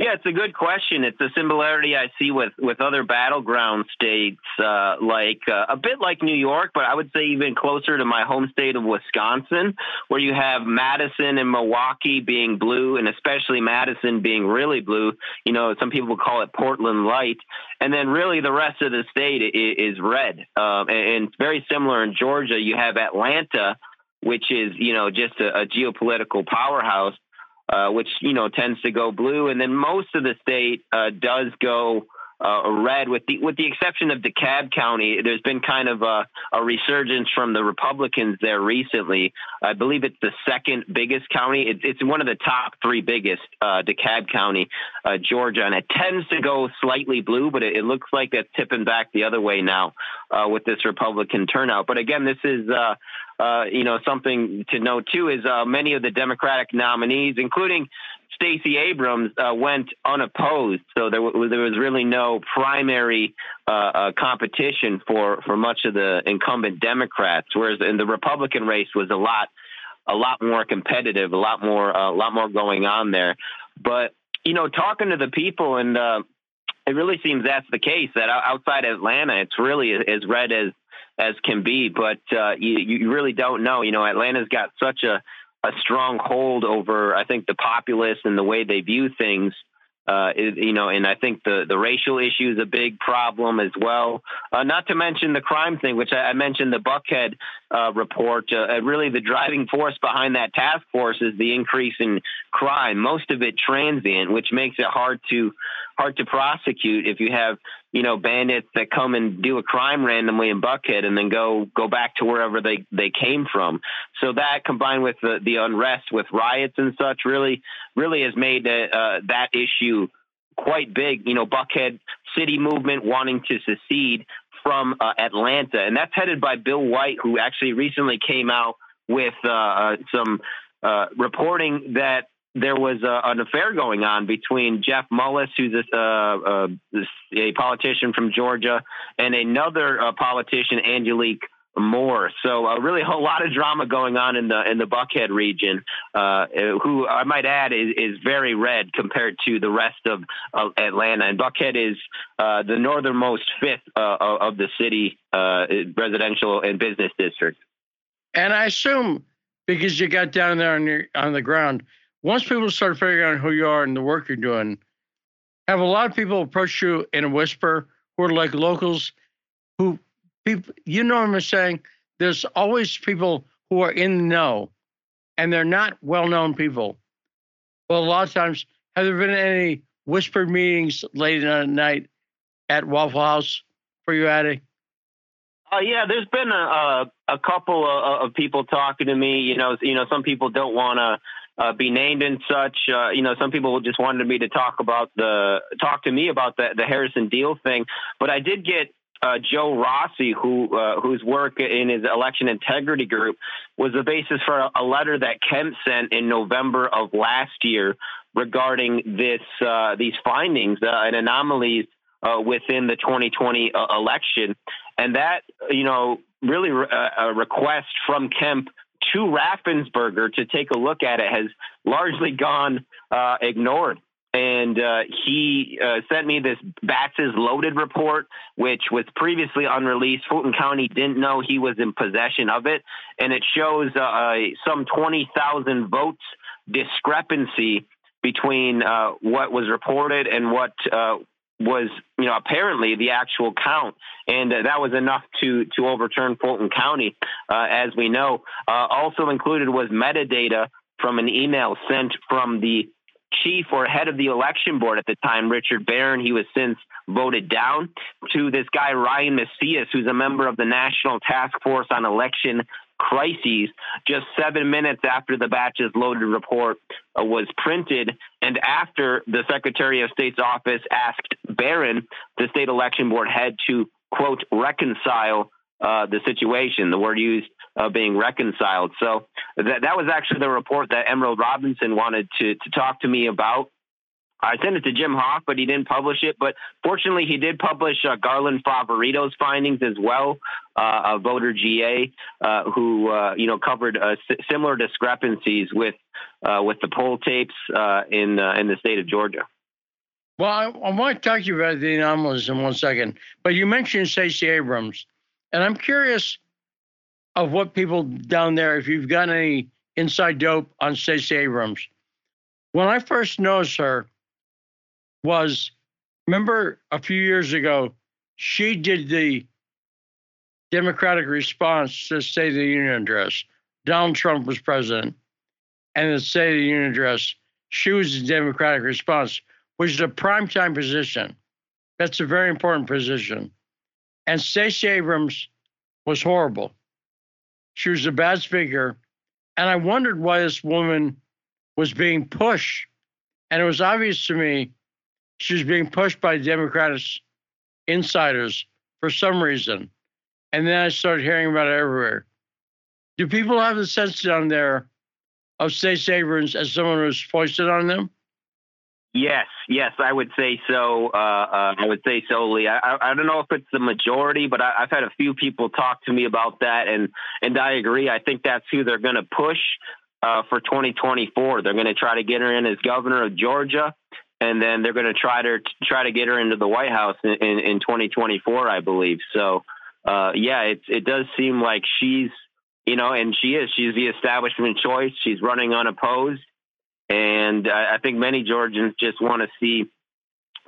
Yeah, it's a good question. It's a similarity I see with with other battleground states, uh, like uh, a bit like New York, but I would say even closer to my home state of Wisconsin, where you have Madison and Milwaukee being blue, and especially Madison being really blue. You know, some people call it Portland light, and then really the rest of the state is, is red. Um, and, and very similar in Georgia, you have Atlanta, which is you know just a, a geopolitical powerhouse uh, which you know tends to go blue, and then most of the state uh, does go uh, red, with the with the exception of DeKalb County. There's been kind of a, a, resurgence from the Republicans there recently. I believe it's the second biggest county. It, it's one of the top three biggest, uh, DeKalb County, uh, Georgia, and it tends to go slightly blue, but it, it, looks like that's tipping back the other way now uh, with this Republican turnout. But again, this is. Uh, uh, you know, something to note too is uh, many of the Democratic nominees, including Stacey Abrams uh, went unopposed, so there, w- there was really no primary uh, uh, competition for, for much of the incumbent Democrats. Whereas in the Republican race was a lot a lot more competitive, a lot more a lot more going on there. But you know, talking to the people, and uh, it really seems that's the case. That outside Atlanta, it's really as red as as can be. But uh, you, you really don't know. You know, Atlanta's got such a a strong hold over, I think, the populace and the way they view things. Uh, is, you know, and I think the, the racial issue is a big problem as well. Uh, not to mention the crime thing, which I, I mentioned the Buckhead uh, report. Uh, really, the driving force behind that task force is the increase in crime. Most of it transient, which makes it hard to hard to prosecute if you have you know bandits that come and do a crime randomly in Buckhead and then go go back to wherever they they came from. So that combined with the the unrest with riots and such really really has made uh, that issue quite big. You know, Buckhead city movement wanting to secede from uh, Atlanta, and that's headed by Bill White, who actually recently came out with uh, uh some uh, reporting that there was a, an affair going on between Jeff Mullis, who's a, a politician from Georgia, and another uh, politician, Angelique Moore. So uh, really a whole lot of drama going on in the in the Buckhead region, uh, who I might add is, is very red compared to the rest of Atlanta. And Buckhead is uh, the northernmost fifth of the city residential and business district. And I assume because you got down there on your on the ground, once people start figuring out who you are and the work you're doing, have a lot of people approach you in a whisper who are like locals who people you know what I'm saying? There's always people who are in the know and they're not well known people. Well, a lot of times, have there been any whispered meetings late at night at Waffle House for you, Addy? Uh, yeah, there's been a, a, a couple of, of, people talking to me. You know, you know, some people don't want to uh, be named and such. Uh, you know, some people just wanted me to talk about the talk to me about the the Harrison deal thing. But I did get uh, Joe Rossi, who uh, whose work in his election integrity group was the basis for a, a, letter that Kemp sent in November of last year regarding this uh, these findings uh, and anomalies within the 2020 election, and that you know really a request from Kemp to Raffensperger to take a look at it has largely gone uh, ignored. And uh, he uh, sent me this Batz's loaded report, which was previously unreleased. Fulton County didn't know he was in possession of it. And it shows uh, some 20,000 votes discrepancy between uh, what was reported and what uh, was, you know, apparently the actual count, and uh, that was enough to to overturn Fulton County, uh, as we know. Uh, also included was metadata from an email sent from the chief or head of the election board at the time, Richard Barron. He was since voted down to this guy Ryan Macias, who's a member of the National Task Force on Election crises just seven minutes after the Batz's loaded report uh, was printed and after the Secretary of State's office asked Barron, the state election board head, to quote reconcile uh, the situation. The word used uh, being reconciled. So that that was actually the report that Emerald Robinson wanted to to talk to me about. I sent it to Jim Hoft, but he didn't publish it. But fortunately, he did publish uh, Garland Favorito's findings as well, uh, a voter GA uh, who uh, you know covered uh, similar discrepancies with uh, with the poll tapes in in the state of Georgia. Well, I, I want to talk to you about the anomalies in one second, but you mentioned Stacey Abrams, and I'm curious of what people down there, if you've got any inside dope on Stacey Abrams. When I first noticed her, was remember a few years ago, she did the Democratic response to the State of the Union address. Donald Trump was president, and the State of the Union address, she was the Democratic response which is a primetime position. That's a very important position. And Stacey Abrams was horrible. She was a bad speaker. And I wondered why this woman was being pushed. And it was obvious to me she was being pushed by Democratic insiders for some reason. And then I started hearing about it everywhere. Do people have the sense down there of Stacey Abrams as someone who's foisted on them? Yes, yes, I would say so. Uh, uh, I would say so, Lee. I, I don't know if it's the majority, but I, have had a few people talk to me about that, and and I agree. I think that's who they're going to push uh, for 2024. They're going to try to get her in as governor of Georgia, and then they're going to try to try to get her into the White House in, in, in 2024, I believe. So, uh, yeah, it it does seem like she's you know, and she is. She's the establishment choice. She's running unopposed and I, I think many Georgians just want to see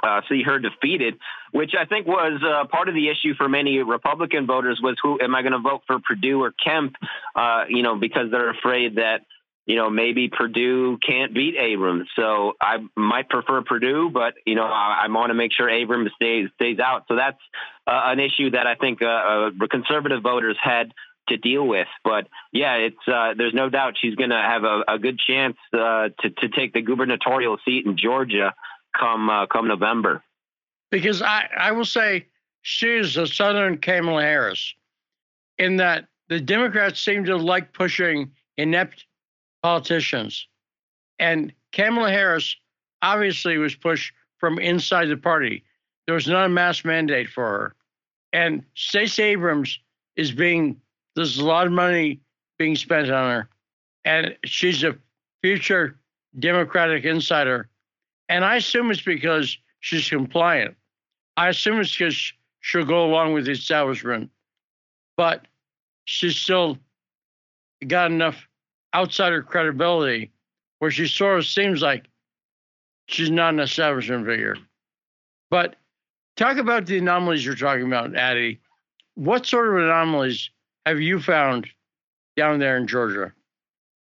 uh, see her defeated, which I think was uh, part of the issue for many Republican voters was who am I going to vote for Perdue or Kemp? Uh, you know, because they're afraid that you know maybe Perdue can't beat Abrams. So I might prefer Perdue, but you know I, I want to make sure Abrams stays stays out. So that's uh, an issue that I think uh, uh, conservative voters had to deal with. But yeah, it's uh, there's no doubt she's going to have a, a, good chance uh, to to take the gubernatorial seat in Georgia come uh, come November. Because I I will say she's a Southern Kamala Harris, in that the Democrats seem to like pushing inept politicians, and Kamala Harris obviously was pushed from inside the party. There was not a mass mandate for her. And Stacey Abrams is being there's a lot of money being spent on her, and she's a future Democratic insider. And I assume it's because she's compliant. I assume it's because she'll go along with the establishment, but she's still got enough outsider credibility where she sort of seems like she's not an establishment figure. But talk about the anomalies you're talking about, Addy. What sort of anomalies have you found down there in Georgia?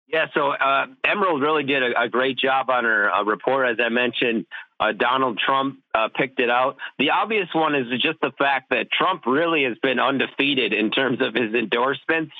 Yeah, so uh, Emerald really did a, a, great job on her uh, report. As I mentioned, uh, Donald Trump uh, picked it out. The obvious one is just the fact that Trump really has been undefeated in terms of his endorsements,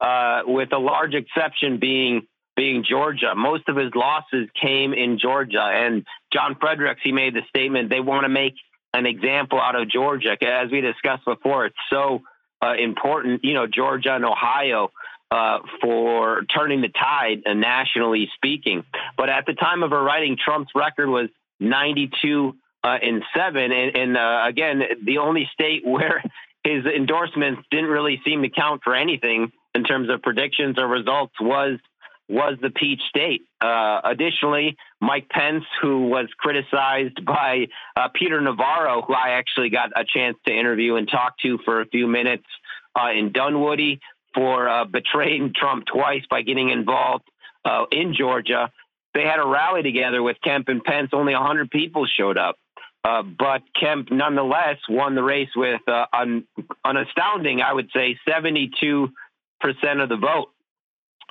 uh, with a large exception being being Georgia. Most of his losses came in Georgia, and John Fredericks he made the statement they want to make an example out of Georgia. As we discussed before, it's so uh, important, you know, Georgia and Ohio uh, for turning the tide, uh, nationally speaking. But at the time of her writing, Trump's record was 92 uh, and seven, and, and uh, again, the only state where his endorsements didn't really seem to count for anything in terms of predictions or results was was the Peach State. Uh, additionally, Mike Pence, who was criticized by uh, Peter Navarro, who I actually got a chance to interview and talk to for a few minutes uh, in Dunwoody for uh, betraying Trump twice by getting involved uh, in Georgia. They had a rally together with Kemp and Pence. Only 100 people showed up. Uh, but Kemp nonetheless won the race with an, an astounding, I would say, 72% of the vote.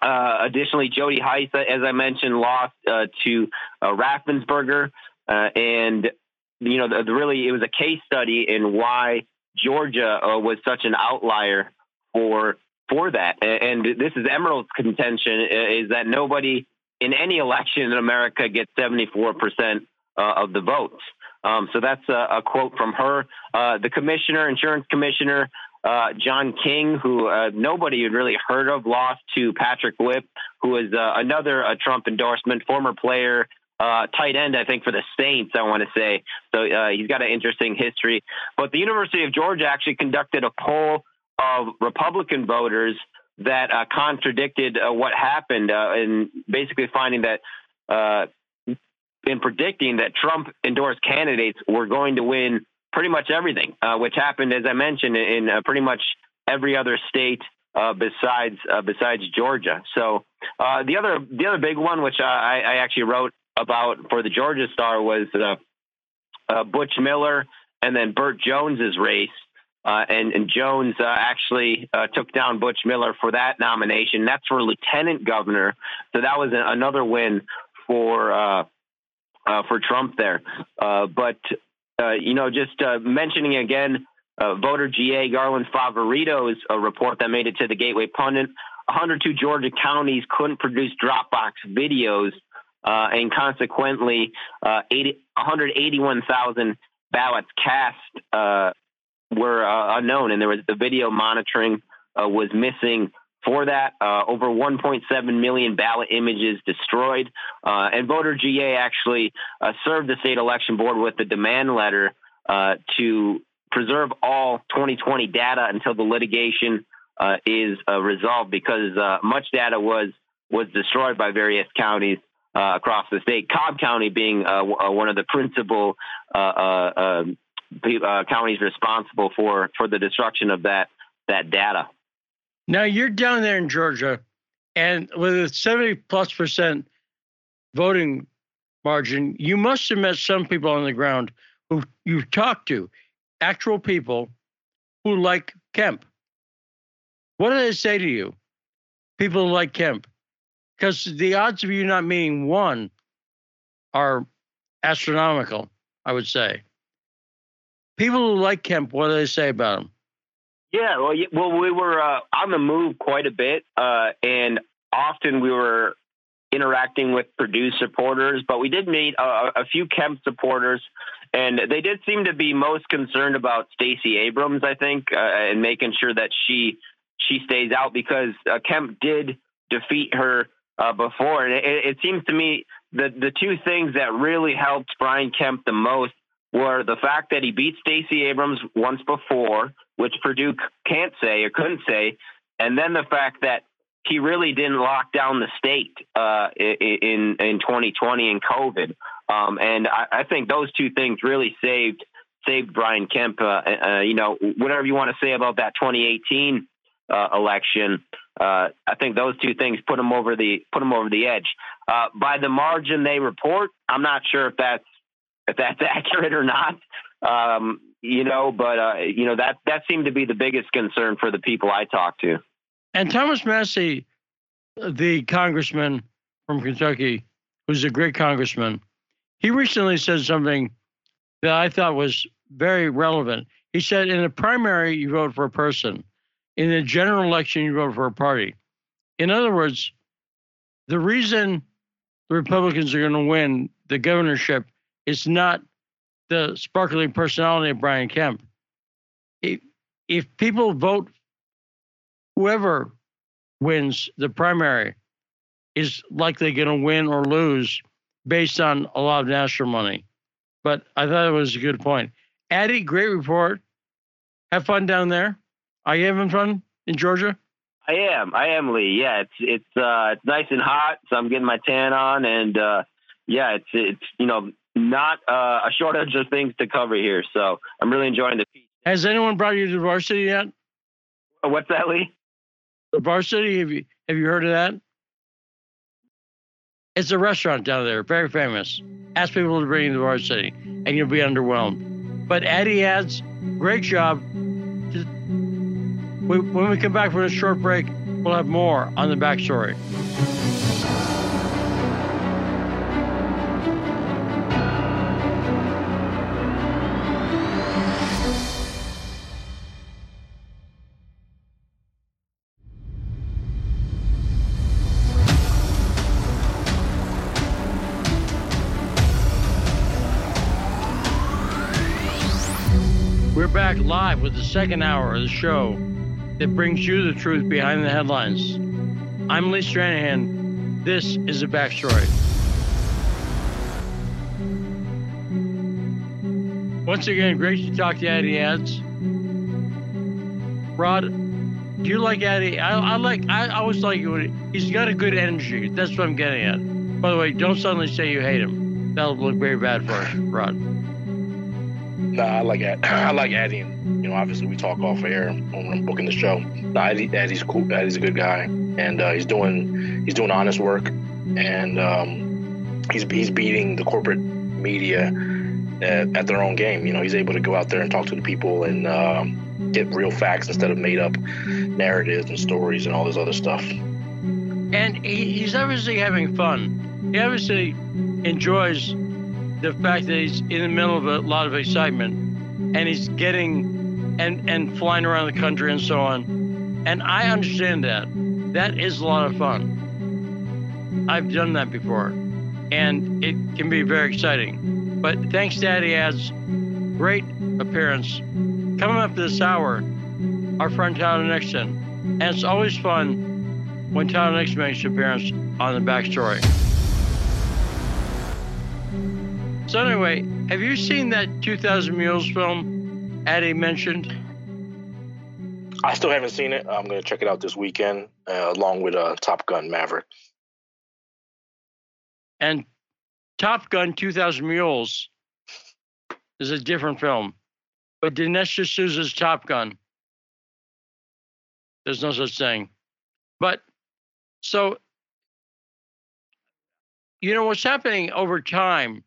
Uh, additionally, Jody Hice, as I mentioned, lost uh, to uh, Raffensperger, uh, and you know, the, the really it was a case study in why Georgia uh, was such an outlier for for that. And, and this is Emerald's contention uh, is that nobody in any election in America gets seventy four percent of the votes. Um, so that's a, a, quote from her. the commissioner, insurance commissioner, uh, John King, who uh, nobody had really heard of, lost to Patrick Witt, who is uh, another uh, Trump endorsement, former player, uh, tight end, I think, for the Saints, I want to say. So he's got an interesting history. But the University of Georgia actually conducted a poll of Republican voters that contradicted what happened, and basically finding that been predicting that Trump endorsed candidates were going to win pretty much everything, uh, which happened, as I mentioned, in uh, pretty much every other state uh, besides uh, besides Georgia. So uh, the other the other big one, which I, I, actually wrote about for the Georgia Star, was uh, Butch Miller and then Burt Jones's race. and, and Jones actually took down Butch Miller for that nomination. That's for lieutenant governor. So that was a, another win for uh, for Trump there. Uh, but uh, you know, just uh, mentioning again, uh, voter GA Garland Favorito's a report that made it to the Gateway Pundit. 102 Georgia counties couldn't produce Dropbox videos, and consequently, 80, 181,000 ballots cast were unknown, and there was the video monitoring was missing for that. Uh, over 1.7 million ballot images destroyed. Uh, and voter GA actually uh, served the state election board with a demand letter uh, to preserve all 2020 data until the litigation uh, is uh, resolved because much data was was destroyed by various counties across the state. Cobb County being one of the principal um, counties responsible for for the destruction of that that data. Now you're down there in Georgia, and with a 70 plus percent voting margin, you must have met some people on the ground who you've talked to, actual people who like Kemp. What do they say to you? People who like Kemp. Because the odds of you not meeting one are astronomical, I would say. People who like Kemp, what do they say about him? Yeah, well, well, we were uh, on the move quite a bit, uh, and often we were interacting with Perdue supporters, but we did meet a, a, few Kemp supporters, and they did seem to be most concerned about Stacey Abrams, I think, uh, and making sure that she she stays out because uh, Kemp did defeat her uh, before, and it, it seems to me that the two things that really helped Brian Kemp the most were the fact that he beat Stacey Abrams once before, which Perdue can't say or couldn't say, and then the fact that he really didn't lock down the state uh, in in 2020 and COVID. Um, and I, I, think those two things really saved saved Brian Kemp. Uh, uh, you know, whatever you want to say about that 2018 uh, election, uh, I think those two things put him over the put him over the edge. Uh, by the margin they report, I'm not sure if that's if that's accurate or not. Um, you know, but uh, you know that that seemed to be the biggest concern for the people I talked to. And Thomas Massie, the congressman from Kentucky, who's a great congressman, he recently said something that I thought was very relevant. He said, in a primary, you vote for a person. In a general election, you vote for a party. In other words, the reason the Republicans are going to win the governorship it's not the sparkling personality of Brian Kemp. If, if people vote, whoever wins the primary is likely going to win or lose based on a lot of national money. But I thought it was a good point. Addy, great report. Have fun down there. Are you having fun in Georgia? I am. I am, Lee. Yeah, it's it's uh, it's nice and hot, so I'm getting my tan on, and uh, yeah, it's it's you know not uh, a shortage of things to cover here. So I'm really enjoying the piece. Has anyone brought you to varsity yet? Uh, what's that, Lee? The varsity? Have you have you heard of that? It's a restaurant down there, very famous. Ask people to bring you to varsity, and you'll be underwhelmed. But Addy Adds, great job. When we come back from a short break, we'll have more on the backstory. Back with the second hour of the show that brings you the truth behind the headlines. I'm Lee Stranahan. This is a backstory. Once again, great to talk to Addy Adds. Rod, do you like Addy? I, I like. I always like it he's got a good energy. That's what I'm getting at. By the way, don't suddenly say you hate him. that'll look very bad for us, Rod. Nah, I like I like Addy. And, you know, obviously we talk off air when I'm booking the show. Nah, Addy, Addy's cool. Addy's a good guy, and uh, he's doing he's doing honest work, and um, he's he's beating the corporate media at, at, their own game. You know, he's able to go out there and talk to the people and um, get real facts instead of made up narratives and stories and all this other stuff. And he, he's obviously having fun. He obviously enjoys the fact that he's in the middle of a lot of excitement and he's getting and and flying around the country and so on. And I understand that. That is a lot of fun. I've done that before. And it can be very exciting. But thanks Addy Adds great appearance. Coming up this hour, our friend Tyler Nixon. And it's always fun when Tyler Nixon makes an appearance on the backstory. So anyway, have you seen that 2000 Mules film Addy mentioned? I still haven't seen it. I'm going to check it out this weekend, uh, along with uh, Top Gun Maverick. And Top Gun 2000 Mules is a different film, but Dinesh D'Souza's Top Gun. There's no such thing. But so, you know, what's happening over time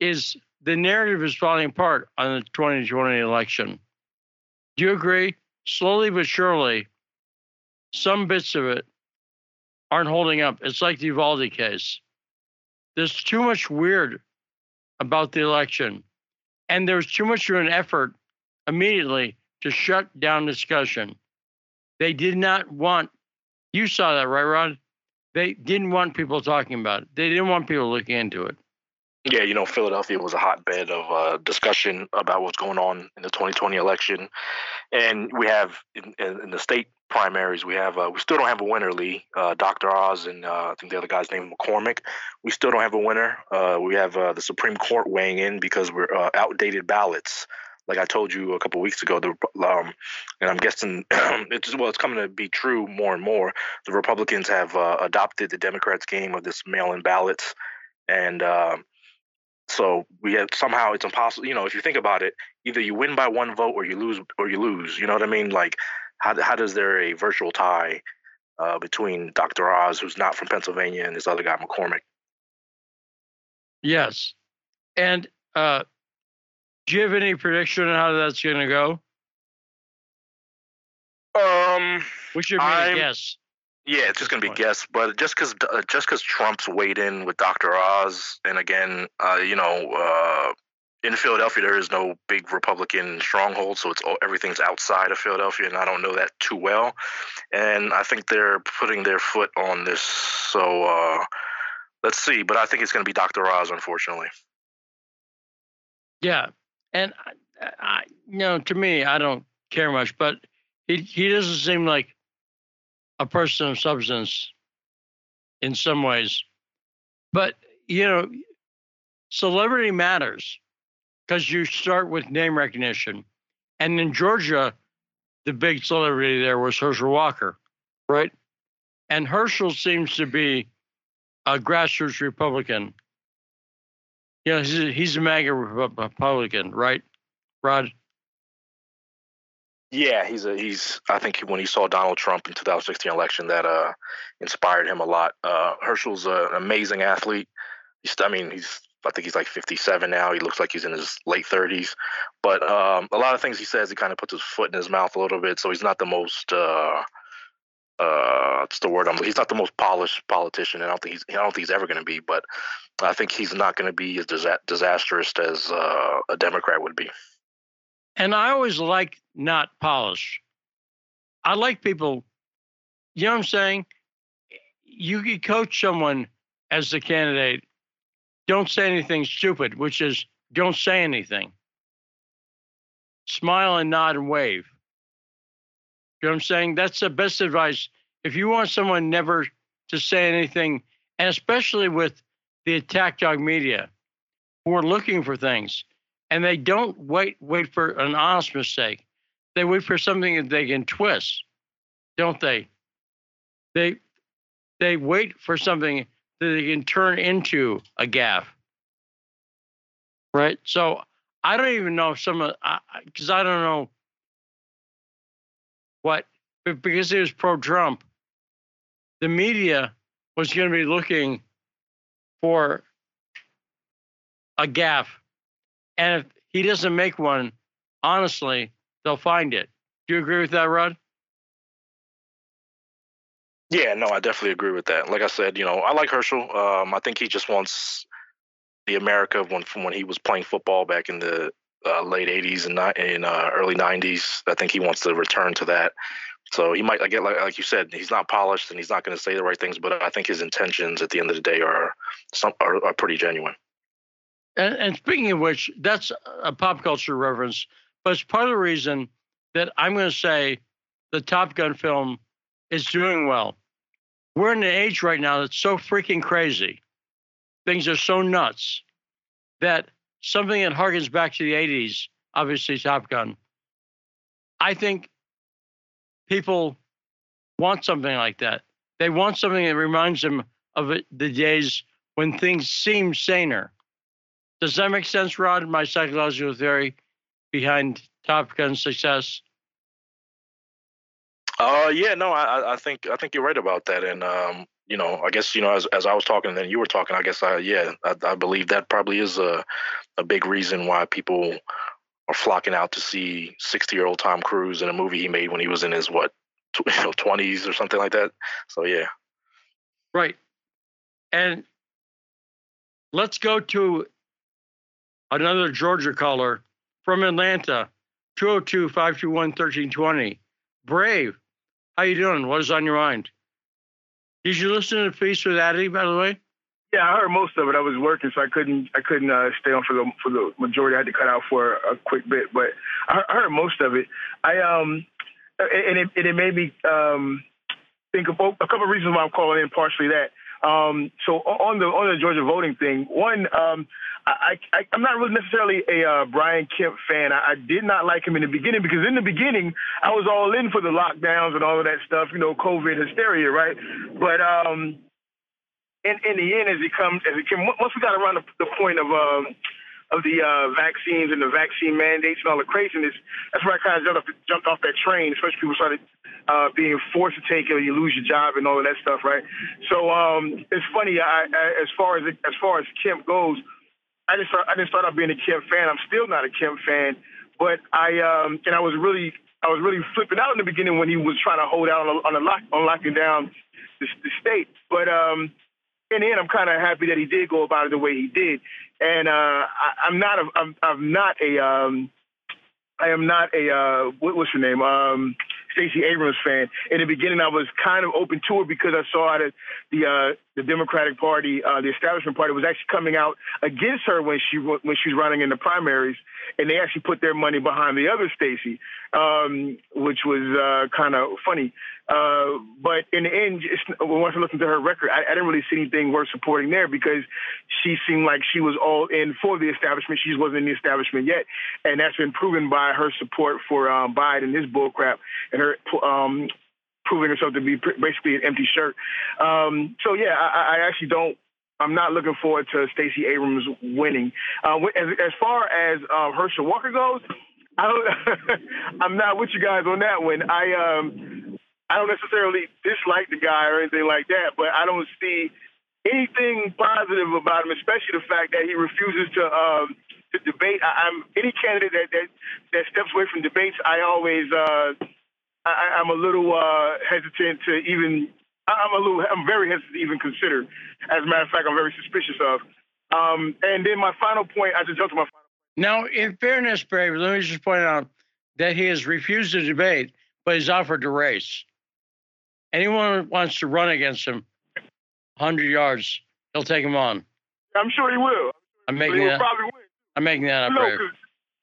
is the narrative is falling apart on the 2020 election. Do you agree? Slowly but surely, some bits of it aren't holding up. It's like the Uvalde case. There's too much weird about the election, and there's too much of an effort immediately to shut down discussion. They did not want, you saw that, right, Rod? They didn't want people talking about it. They didn't want people looking into it. Yeah, you know, Philadelphia was a hotbed of uh, discussion about what's going on in the 2020 election, and we have in, in the state primaries, we have uh, we still don't have a winner, Lee. Uh, Dr. Oz and uh, I think the other guy's name McCormick. We still don't have a winner. Uh, we have uh, the Supreme Court weighing in because we're outdated ballots. Like I told you a couple weeks ago, the um, and I'm guessing it's well, it's coming to be true more and more. The Republicans have adopted the Democrats' game of this mail-in ballots, and so we have somehow it's impossible. You know, if you think about it, either you win by one vote or you lose, or you lose. You know what I mean? Like, how how does there a virtual tie uh, between Dr. Oz, who's not from Pennsylvania, and this other guy McCormick? Yes, and uh, do you have any prediction on how that's going to go? Um, what's your main guess? Yeah, it's just gonna be guess, but just because uh, just because Trump's weighed in with Dr. Oz, and again, uh, you know, uh, in Philadelphia there is no big Republican stronghold, so it's all, everything's outside of Philadelphia, and I don't know that too well. And I think they're putting their foot on this, so uh, let's see. But I think it's gonna be Dr. Oz, unfortunately. Yeah, and I, I, you know, to me, I don't care much, but he he doesn't seem like a person of substance in some ways. But, you know, celebrity matters because you start with name recognition. And in Georgia, the big celebrity there was Herschel Walker, right? And Herschel seems to be a grassroots Republican. You know, he's a, he's a MAGA Republican, right, Rod? Yeah, he's a he's. I think when he saw Donald Trump in 2016 election, that uh inspired him a lot. Uh, Herschel's an amazing athlete. He's, I mean, he's. I think he's like 57 now. He looks like he's in his late 30s. But um, a lot of things he says, he kind of puts his foot in his mouth a little bit. So he's not the most. Uh, uh, what's the word? I'm, he's not the most polished politician. I don't think he's. I don't think he's ever going to be. But I think he's not going to be as disa- disastrous as uh, a Democrat would be. And I always like not polish. I like people, you know what I'm saying? You can coach someone as the candidate. Don't say anything stupid, which is don't say anything. Smile and nod and wave. You know what I'm saying? That's the best advice. If you want someone never to say anything, and especially with the attack dog media who are looking for things, and they don't wait wait for an honest mistake. They wait for something that they can twist, don't they? They they wait for something that they can turn into a gaffe. Right. So I don't even know some of because I, I don't know what because it was pro-Trump, the media was going to be looking for a gaffe, and if he doesn't make one, honestly, they'll find it. Do you agree with that, Rod? Yeah, no, I definitely agree with that. Like I said, you know, I like Herschel. Um, I think he just wants the America when from when he was playing football back in the uh, late '80s and in uh, early '90s. I think he wants to return to that. So he might, get like, like you said, he's not polished and he's not going to say the right things, but I think his intentions at the end of the day are some are, are pretty genuine. And, and speaking of which, that's a pop culture reference, but it's part of the reason that I'm going to say the Top Gun film is doing well. We're in an age right now that's so freaking crazy. Things are so nuts that something that harkens back to the 80s, obviously Top Gun, I think people want something like that. They want something that reminds them of the days when things seem saner. Does that make sense, Rod? My psychological theory behind Top Gun's success. Uh, yeah, no, I, I think I think you're right about that, and um, you know, I guess you know, as as I was talking, and then you were talking, I guess I yeah, I, I believe that probably is a a big reason why people are flocking out to see 60 year old Tom Cruise in a movie he made when he was in his what, you know, 20s or something like that. So yeah, right, and let's go to another Georgia caller from Atlanta, 202-521-1320. Brave, how you doing? What is on your mind? Did you listen to the piece with Addy, by the way? Yeah, I heard most of it. I was working, so I couldn't I couldn't uh, stay on for the for the majority. I had to cut out for a quick bit, but I, I heard most of it. I um and it, and it made me um think of a couple of reasons why I'm calling in. Partially that. Um, so on the on the Georgia voting thing, one um, I, I, am not really necessarily a uh, Brian Kemp fan. I, I, did not like him in the beginning because in the beginning I was all in for the lockdowns and all of that stuff, you know, COVID hysteria, right? But um, in, in the end, as he comes, as it came, once we got around the, the point of um, of the uh, vaccines and the vaccine mandates and all the craziness, that's where I kind of jumped off, jumped off that train. Especially people started uh, being forced to take it, or you lose your job and all of that stuff, right? So um, it's funny. I, I, as far as as far as Kemp goes I just start, I didn't start out being a Kemp fan. I'm still not a Kemp fan, but I um and I was really I was really flipping out in the beginning when he was trying to hold out on on, lock, on locking down the, the state. But um in the end, I'm kind of happy that he did go about it the way he did. And uh I, I'm not a I'm I'm not a um I am not a uh what, what's her name um Stacey Abrams fan. In the beginning, I was kind of open to it because I saw that the uh, the Democratic Party, uh, the establishment party, was actually coming out against her when she when she was running in the primaries, and they actually put their money behind the other Stacey, um, which was uh, kind of funny. Uh, but in the end, just, once I listened to her record, I, I, didn't really see anything worth supporting there because she seemed like she was all in for the establishment. She wasn't in the establishment yet, and that's been proven by her support for um, Biden, his bullcrap, and her um, proving herself to be basically an empty shirt. Um, so yeah, I, I, actually don't. I'm not looking forward to Stacey Abrams winning. Uh, as, as, far as uh, Herschel Walker goes, I don't. I'm not with you guys on that one. I um, I don't necessarily dislike the guy or anything like that, but I don't see anything positive about him, especially the fact that he refuses to um, to debate. I, am any candidate that, that that steps away from debates. I always uh, I, am a little uh, hesitant to even. I'm a little. I'm very hesitant to even consider. As a matter of fact, I'm very suspicious of. Um, and then my final point. I just jumped to my final. Now, in fairness, Brave, let me just point out that he has refused to debate, but he's offered to race anyone who wants to run against him 100 yards, he'll take him on. I'm sure he will. I'm making that. Probably win. I'm making that up. You know,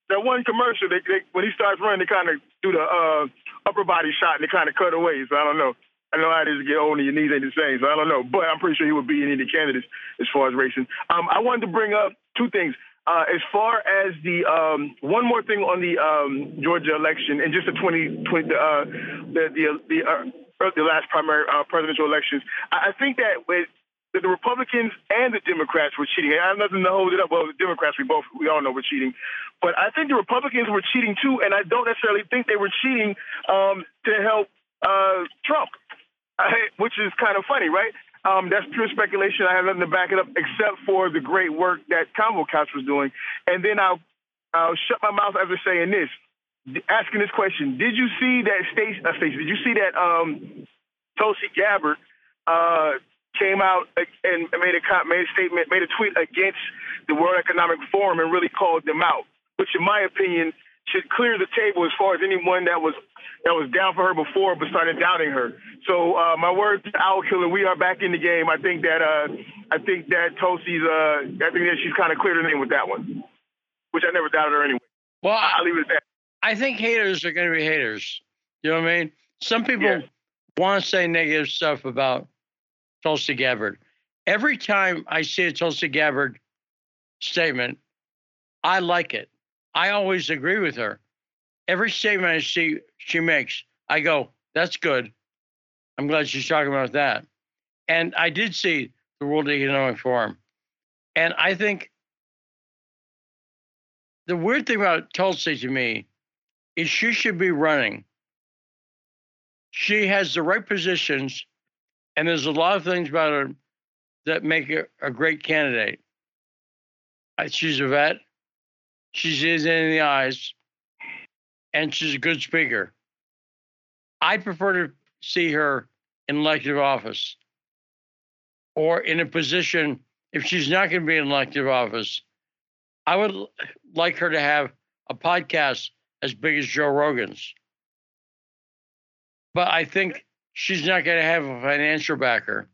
that one commercial, they, they, when he starts running, they kind of do the uh, upper body shot and they kind of cut away. So I don't know. I know how it is to get old and your knees ain't the same, so I don't know. But I'm pretty sure he would be any of the candidates as far as racing. Um, I wanted to bring up two things. Uh, as far as the um, one more thing on the um, Georgia election and just the 2020 uh, the the, the uh, the last primary uh, presidential elections. I, think that with that the Republicans and the Democrats were cheating. I have nothing to hold it up. Well, the Democrats, we both, we all know were cheating. But I think the Republicans were cheating too, and I don't necessarily think they were cheating um, to help uh, Trump, I, which is kind of funny, right? Um, that's pure speculation. I have nothing to back it up except for the great work that Convo Couch was doing. And then I'll, I'll shut my mouth after saying this, asking this question. Did you see that Stacey, uh, Stacey did you see that um, Tulsi Gabbard uh, came out and made a made a statement, made a tweet against the World Economic Forum and really called them out, which, in my opinion, should clear the table as far as anyone that was that was down for her before but started doubting her. So uh, my word, Owl Killer, we are back in the game. I think that uh, I think that Tulsi's uh, I think that she's kind of cleared her name with that one, which I never doubted her anyway. Well, I'll leave it at that. I think haters are going to be haters. You know what I mean? Some people yeah. want to say negative stuff about Tulsi Gabbard. Every time I see a Tulsi Gabbard statement, I like it. I always agree with her. Every statement I see she makes, I go, that's good. I'm glad she's talking about that. And I did see the World Economic Forum. And I think the weird thing about Tulsi to me is she should be running. She has the right positions and there's a lot of things about her that make her a great candidate. She's a vet. She's in the eyes, and she's a good speaker. I prefer to see her in elective office or in a position, if she's not going to be in elective office, I would like her to have a podcast as big as Joe Rogan's. But I think she's not going to have a financial backer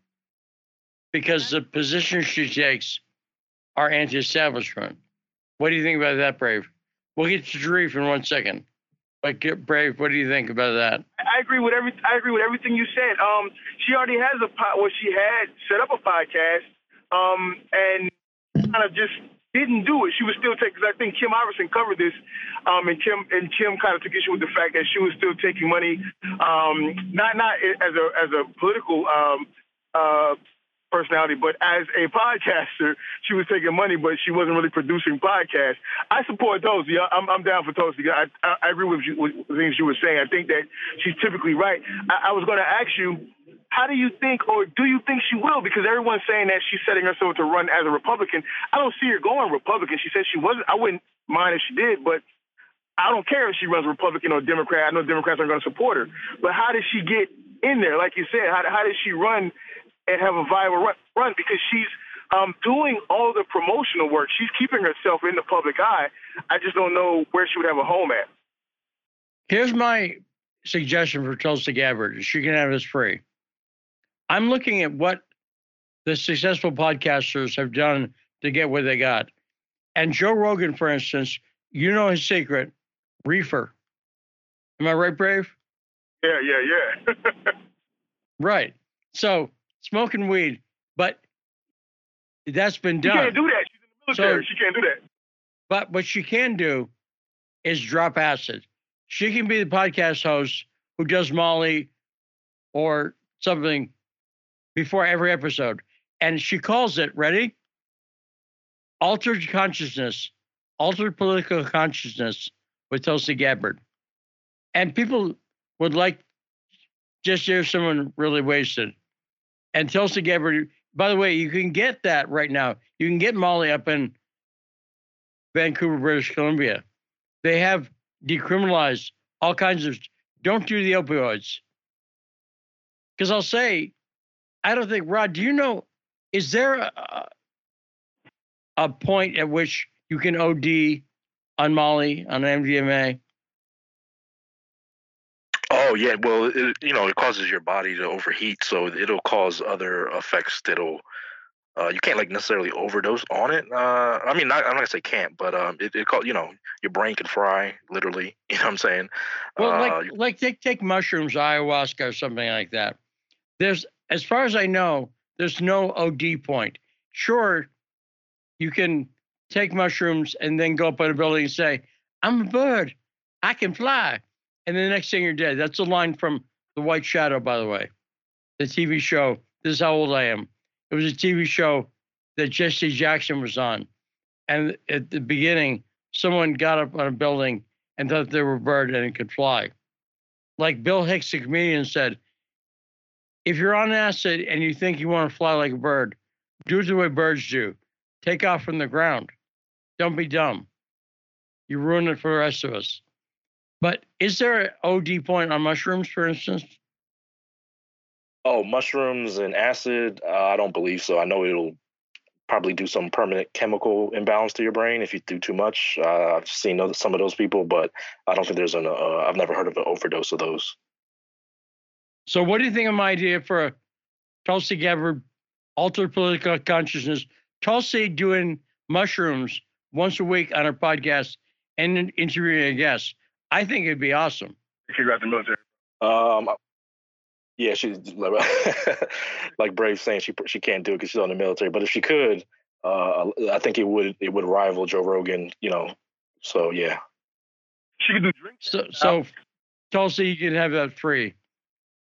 because the positions she takes are anti-establishment. What do you think about that, Brave? We'll get to Sharif in one second. But Brave, what do you think about that? I agree with every. I agree with everything you said. Um, she already has a pot. Well, she had set up a podcast, um, and kind of just didn't do it. She was still taking. I think Kim Iversen covered this, um, and Kim and Kim kind of took issue with the fact that she was still taking money, um, not not as a as a political um, uh, personality, but as a podcaster, she was taking money, but she wasn't really producing podcasts. I support those. Yeah, I'm, I'm down for Tulsi. I, I, I agree with, you, with things you were saying. I think that she's typically right. I, I was going to ask you how do you think, or do you think she will? Because everyone's saying that she's setting herself to run as a Republican. I don't see her going Republican. She said she wasn't. I wouldn't mind if she did, but I don't care if she runs Republican or Democrat. I know Democrats aren't going to support her. But how does she get in there? Like you said, how, how does she run and have a viable run? run? Because she's um, doing all the promotional work. She's keeping herself in the public eye. I just don't know where she would have a home at. Here's my suggestion for Tulsi Gabbard. She can have this free. I'm looking at what the successful podcasters have done to get where they got. And Joe Rogan, for instance, you know his secret reefer. Am I right, Brave? Yeah, yeah, yeah. right. So smoking weed, but that's been done. She can't do that. She's in the military. So, she can't do that. But what she can do is drop acid. She can be the podcast host who does Molly or something before every episode. And she calls it, ready? Altered consciousness, altered political consciousness with Tulsi Gabbard. And people would like just hear someone really wasted. And Tulsi Gabbard, by the way, you can get that right now. You can get Molly up in Vancouver, British Columbia. They have decriminalized all kinds of, don't do the opioids. Because I'll say, I don't think, Rod, do you know, is there a, a point at which you can OD on Molly, on MDMA? Oh yeah, well, it, you know, it causes your body to overheat, so it'll cause other effects that'll. Uh, you can't like necessarily overdose on it. Uh, I mean, not, I'm not gonna say can't, but um, it, it call, you know, your brain can fry literally. You know what I'm saying? Well, uh, like like take take mushrooms, ayahuasca, or something like that. There's as far as I know, there's no OD point. Sure, you can take mushrooms and then go up on a building and say, I'm a bird. I can fly. And the next thing you're dead. That's a line from The White Shadow, by the way, the TV show. This is how old I am. It was a TV show that Jesse Jackson was on. And at the beginning, someone got up on a building and thought they were a bird and it could fly. Like Bill Hicks, the comedian, said, if you're on acid and you think you want to fly like a bird, do it the way birds do. Take off from the ground. Don't be dumb. You ruin it for the rest of us. But is there an OD point on mushrooms, for instance? Oh, mushrooms and acid? Uh, I don't believe so. I know it'll probably do some permanent chemical imbalance to your brain if you do too much. Uh, I've seen some of those people, but I don't think there's an. Uh, I've never heard of an overdose of those. So, what do you think of my idea for a Tulsi Gabbard altered political consciousness? Tulsi doing mushrooms once a week on her podcast and interviewing a guest. I think it'd be awesome. She got the military. Um, yeah, she's like Brave saying she she can't do it because she's on the military. But if she could, uh, I think it would it would rival Joe Rogan. You know, so yeah. She could do drinks. So, so Tulsi, you can have that free.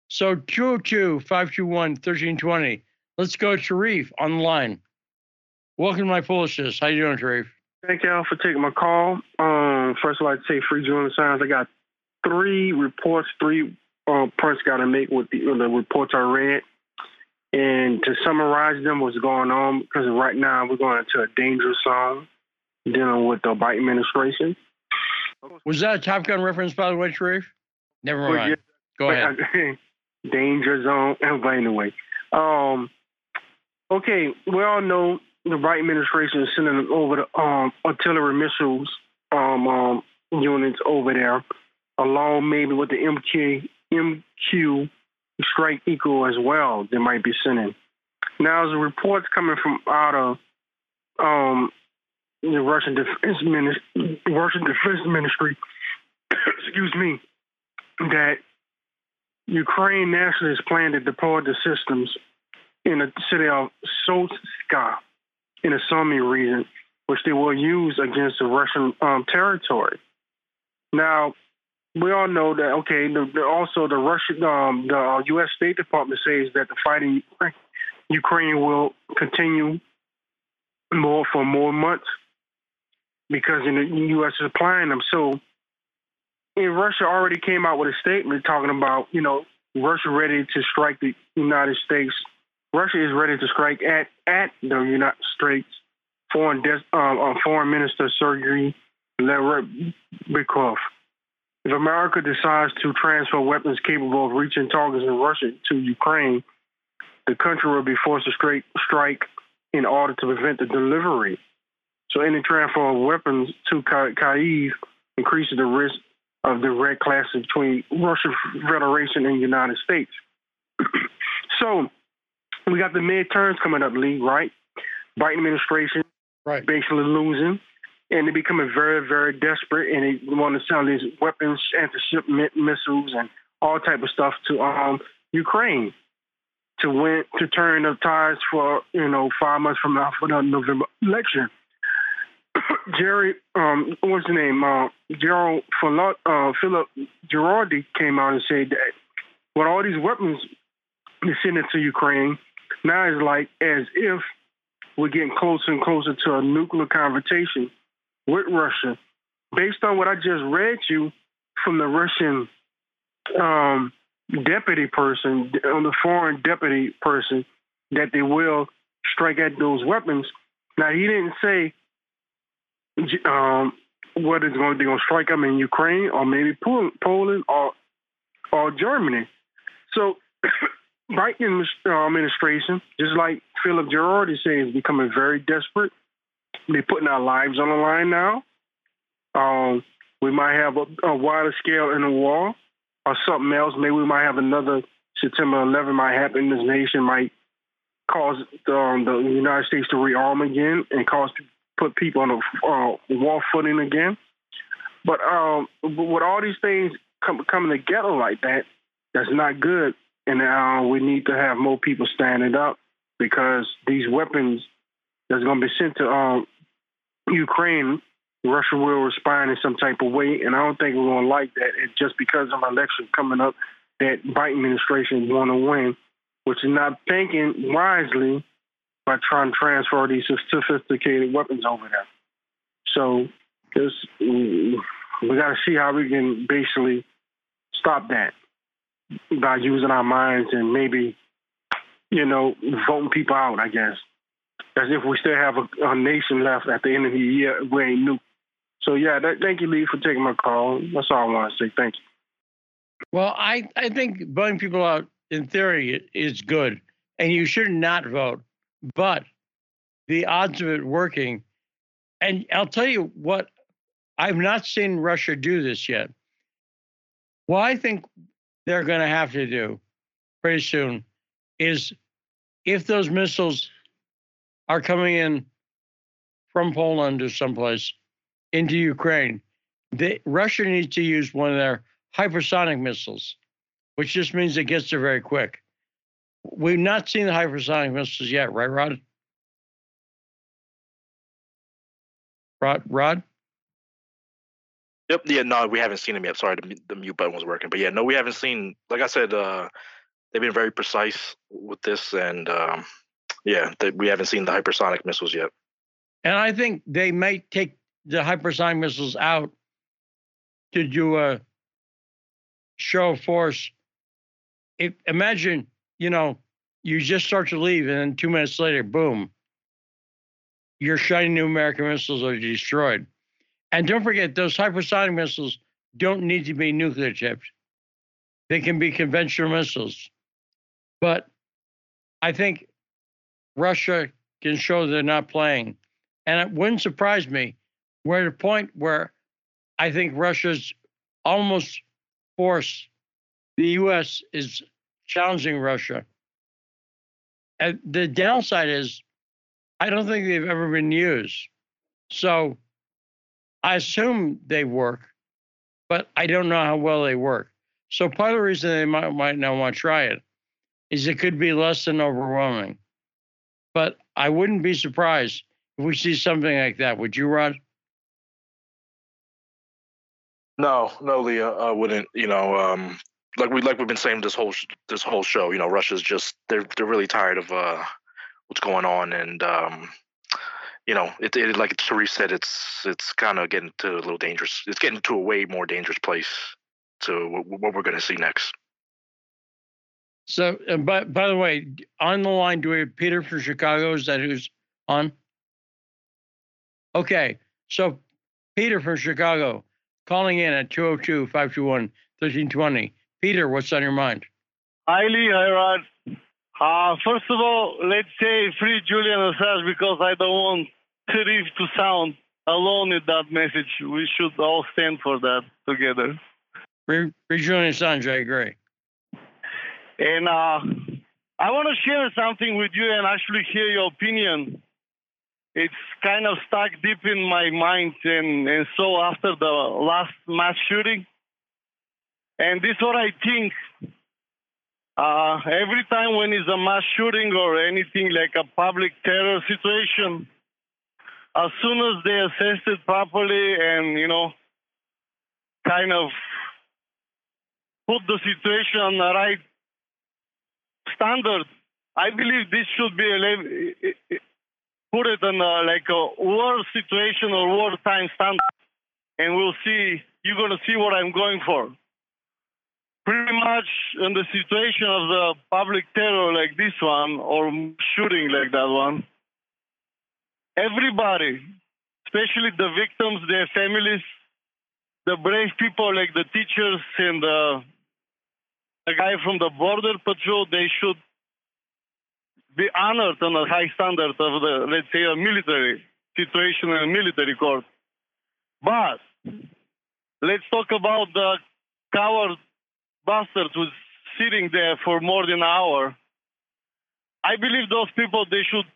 So 202 521 1320. Let's go, Sharif, on the line. Welcome to my foolishness. How you doing, Sharif? Thank y'all for taking my call. Um, first, I'd like to say free Julian Assange. I got three reports, three uh, points got to make with the, the reports I read. And to summarize them, what's going on, because right now we're going into a dangerous zone dealing with the Biden administration. Was that a Top Gun reference, by the way, Sharif? Never mind. Yeah, Go ahead. danger zone. But anyway, um, okay, we all know the Biden administration is sending over the um, artillery missiles um, um, units over there, along maybe with the MK, MQ strike eagle as well. They might be sending. Now, there's reports coming from out of um, the Russian Defense Ministry, Russian Defense Ministry, excuse me, that Ukraine nationalists plan to deploy the systems in the city of Solska in the Sumy region, which they will use against the Russian um, territory. Now, we all know that. Okay, the, the, also the Russian, um, the U.S. Uh, State Department says that the fighting Ukraine will continue more for more months because the U.S. is supplying them. So, and Russia already came out with a statement talking about, you know, Russia ready to strike the United States Russia is ready to strike at, at the United States. Foreign, Des, um, uh, Foreign Minister Sergei Lavrov. If America decides to transfer weapons capable of reaching targets in Russia to Ukraine, the country will be forced to straight, strike in order to prevent the delivery. So any transfer of weapons to Kyiv increases the risk of the Red Class between Russian Federation and United States. so we got the midterms coming up, Lee, right? Biden administration right. basically losing, and they're becoming very, very desperate, and they want to sell these weapons, anti-ship missiles, and all type of stuff to um, Ukraine to win to turn the tides for you know five months from now for the November election. Jerry, um, what's the name? Uh, Gerald uh, Philip Giraldi came out and said that with all these weapons they send it to Ukraine, now it's like as if we're getting closer and closer to a nuclear confrontation with Russia. Based on what I just read you from the Russian um, deputy person, on the foreign deputy person, that they will strike at those weapons. Now he didn't say um, going, they're going to strike them in Ukraine or maybe Poland or or Germany. So Biden uh, administration, just like Philip Gerard is saying, is becoming very desperate. They're putting our lives on the line now. Um, we might have a, a wider scale in the war or something else. Maybe we might have another September 11 might happen. This nation might cause um, the United States to rearm again and cause put people on a uh, war footing again. But um, with all these things come, coming together like that, that's not good and uh, we need to have more people standing up because these weapons that's going to be sent to um, Ukraine, Russia will respond in some type of way, and I don't think we're going to like that. And just because of election coming up, that Biden administration is going to win, which is not thinking wisely by trying to transfer these sophisticated weapons over there. So this, we got to see how we can basically stop that by using our minds and maybe, you know, voting people out, I guess. As if we still have a, a nation left at the end of the year we ain't new. So, yeah, that, thank you, Lee, for taking my call. That's all I want to say. Thank you. Well, I, I think voting people out, in theory, is good, and you should not vote. But the odds of it working, and I'll tell you what, I've not seen Russia do this yet. What I think they're going to have to do pretty soon is if those missiles are coming in from Poland or someplace into Ukraine, Russia needs to use one of their hypersonic missiles, which just means it gets there very quick. We've not seen the hypersonic missiles yet, right, Rod? Rod? Rod? Yep. Yeah. No, we haven't seen them yet. Sorry, the, the mute button was working. But yeah, no, we haven't seen. Like I said, uh, they've been very precise with this, and um, yeah, they, we haven't seen the hypersonic missiles yet. And I think they may take the hypersonic missiles out to do a show of force. If, imagine, you know, you just start to leave, and then two minutes later, boom, your shiny new American missiles are destroyed. And don't forget, those hypersonic missiles don't need to be nuclear tipped. They can be conventional missiles. But I think Russia can show they're not playing. And it wouldn't surprise me. We're at a point where I think Russia's almost forced, the US is challenging Russia. And the downside is, I don't think they've ever been used. So I assume they work, but I don't know how well they work. So part of the reason they might, might not want to try it is it could be less than overwhelming. But I wouldn't be surprised if we see something like that. Would you, Rod? No, no, Leah, I wouldn't. You know, um, like we like we've been saying this whole this whole show. You know, Russia's just they're they're really tired of uh, what's going on, and um, you know, it, it like Therese said, it's it's kind of getting to a little dangerous. It's getting to a way more dangerous place to what, what we're going to see next. So, but by the way, on the line, do we have Peter from Chicago? Is that who's on? Okay, so Peter from Chicago calling in at 202 521 1320. Peter, what's on your mind? Hi, Lee. Hi, Rod. Uh, first of all, let's say free Julian Assange because I don't want Sharif to sound alone in that message. We should all stand for that together. Free, free Julian Assange, I agree. And uh, I want to share something with you and actually hear your opinion. It's kind of stuck deep in my mind and, and so after the last mass shooting. And this is what I think. Uh, every time when it's a mass shooting or anything like a public terror situation, as soon as they assess it properly and, you know, kind of put the situation on the right standard, I believe this should be a, put it on a, like a war situation or wartime standard. And we'll see, you're going to see what I'm going for. Pretty much in the situation of the public terror like this one or shooting like that one, everybody, especially the victims, their families, the brave people like the teachers and the, the guy from the border patrol, they should be honored on a high standard of the, let's say, a military situation in a military court. But let's talk about the coward bastard was sitting there for more than an hour. I believe those people, they should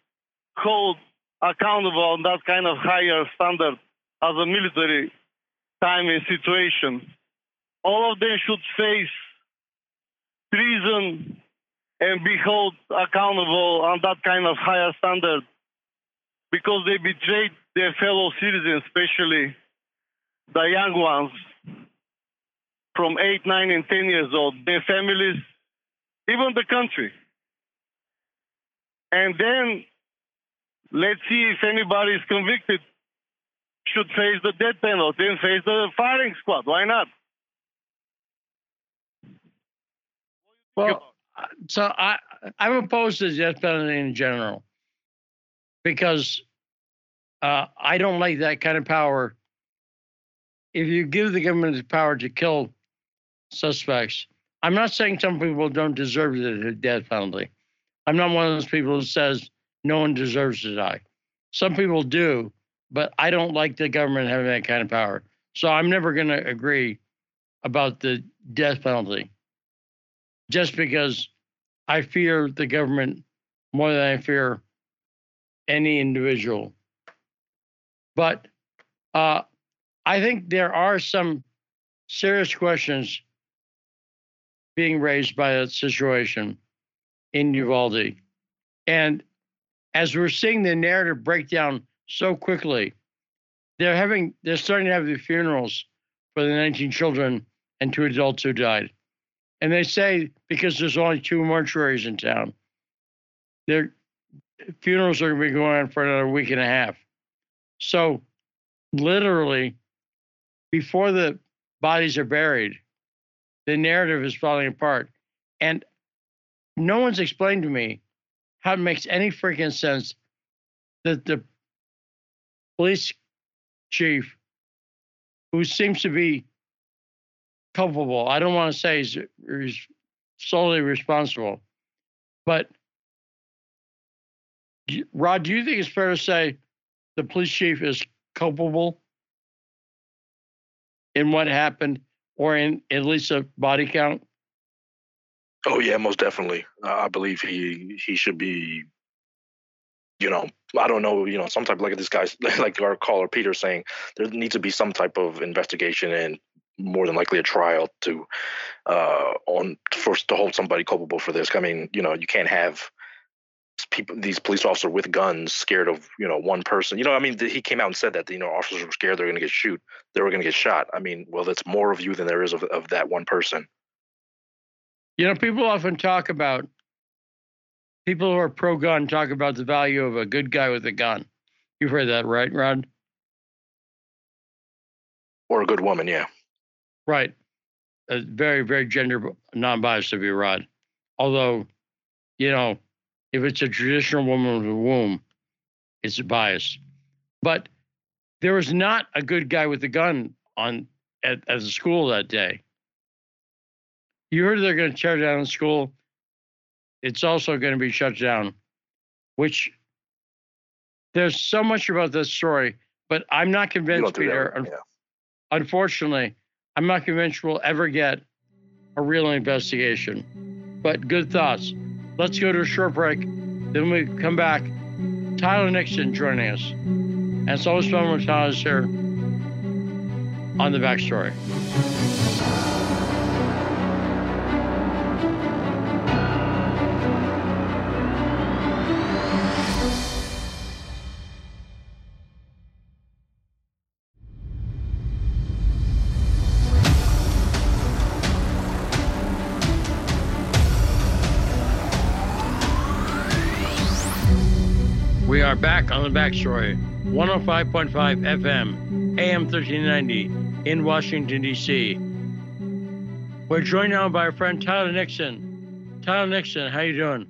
hold accountable on that kind of higher standard as a military time and situation. All of them should face treason and be held accountable on that kind of higher standard because they betrayed their fellow citizens, especially the young ones from 8, 9, and 10 years old, their families, even the country. And then let's see if anybody is convicted should face the death penalty and face the firing squad. Why not? Well, so I I'm opposed to the death penalty in general because uh, I don't like that kind of power. If you give the government the power to kill suspects, I'm not saying some people don't deserve the death penalty. I'm not one of those people who says no one deserves to die. Some people do, but I don't like the government having that kind of power. So I'm never going to agree about the death penalty just because I fear the government more than I fear any individual. But uh, I think there are some serious questions being raised by that situation in Uvalde. And as we're seeing the narrative break down so quickly, they're having they're starting to have the funerals for the 19 children and two adults who died. And they say because there's only two mortuaries in town, their funerals are going to be going on for another week and a half. So, literally, before the bodies are buried, the narrative is falling apart. And no one's explained to me how it makes any freaking sense that the police chief, who seems to be culpable, I don't want to say he's, he's solely responsible, but Rod, do you think it's fair to say the police chief is culpable in what happened or in at least a body count? Oh yeah, most definitely. Uh, I believe he he should be. You know, I don't know. You know, some type like this guy, like our caller Peter saying, there needs to be some type of investigation and more than likely a trial to uh on first to hold somebody culpable for this. I mean, you know, you can't have people these police officers with guns scared of you know one person you know i mean he came out and said that you know officers were scared they're going to get shoot they were going to get shot i mean well that's more of you than there is of, of that one person you know, people often talk about people who are pro gun talk about the value of a good guy with a gun. You've heard that, right, Rod? Or a good woman, yeah. Right. Uh, very, very gender non biased of you, Rod. Although, you know, if it's a traditional woman with a womb, it's a bias. But there was not a good guy with a gun on at, at the school that day. You heard they're going to tear down the school. It's also going to be shut down, which there's so much about this story, but I'm not convinced, Peter. yeah. Unfortunately, I'm not convinced we'll ever get a real investigation. But good thoughts. Let's go to a short break. Then we come back. Tyler Nixon joining us. And fun when Tyler's here on the backstory. Are back on the backstory 105.5 FM, AM 1390 in Washington, D.C. We're joined now by our friend Tyler Nixon. Tyler Nixon, how you doing?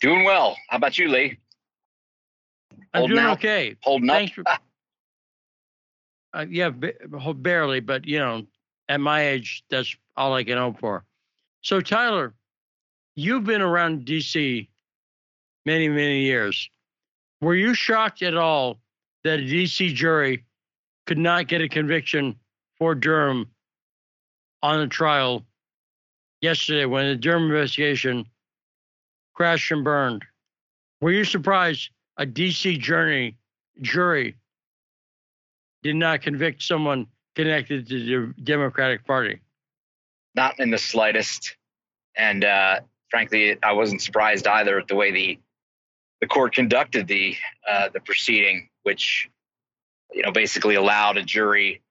Doing well. How about you, Lee? I'm Holding doing out. okay. Holding Thanks up. For, uh, yeah, barely, but you know, at my age, that's all I can hope for. So, Tyler, you've been around D.C. many, many years. Were you shocked at all that a DC jury could not get a conviction for Durham on a trial yesterday when the Durham investigation crashed and burned? Were you surprised a DC jury jury did not convict someone connected to the Democratic Party? Not in the slightest. And uh, frankly, I wasn't surprised either at the way the the court conducted the uh, the proceeding, which you know basically allowed a jury,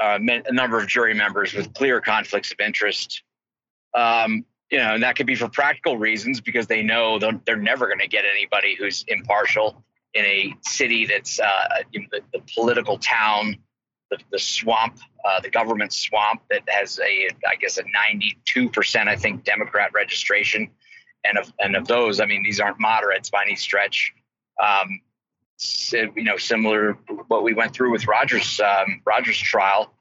uh, a number of jury members with clear conflicts of interest. Um, you know, and that could be for practical reasons because they know they're never going to get anybody who's impartial in a city that's uh, the, the, political town, the, the swamp, uh, the government swamp that has a, I guess, a 92%, I think, Democrat registration. And of, and of those, I mean, these aren't moderates by any stretch. Um, you know, similar what we went through with Rogers um, Rogers trial,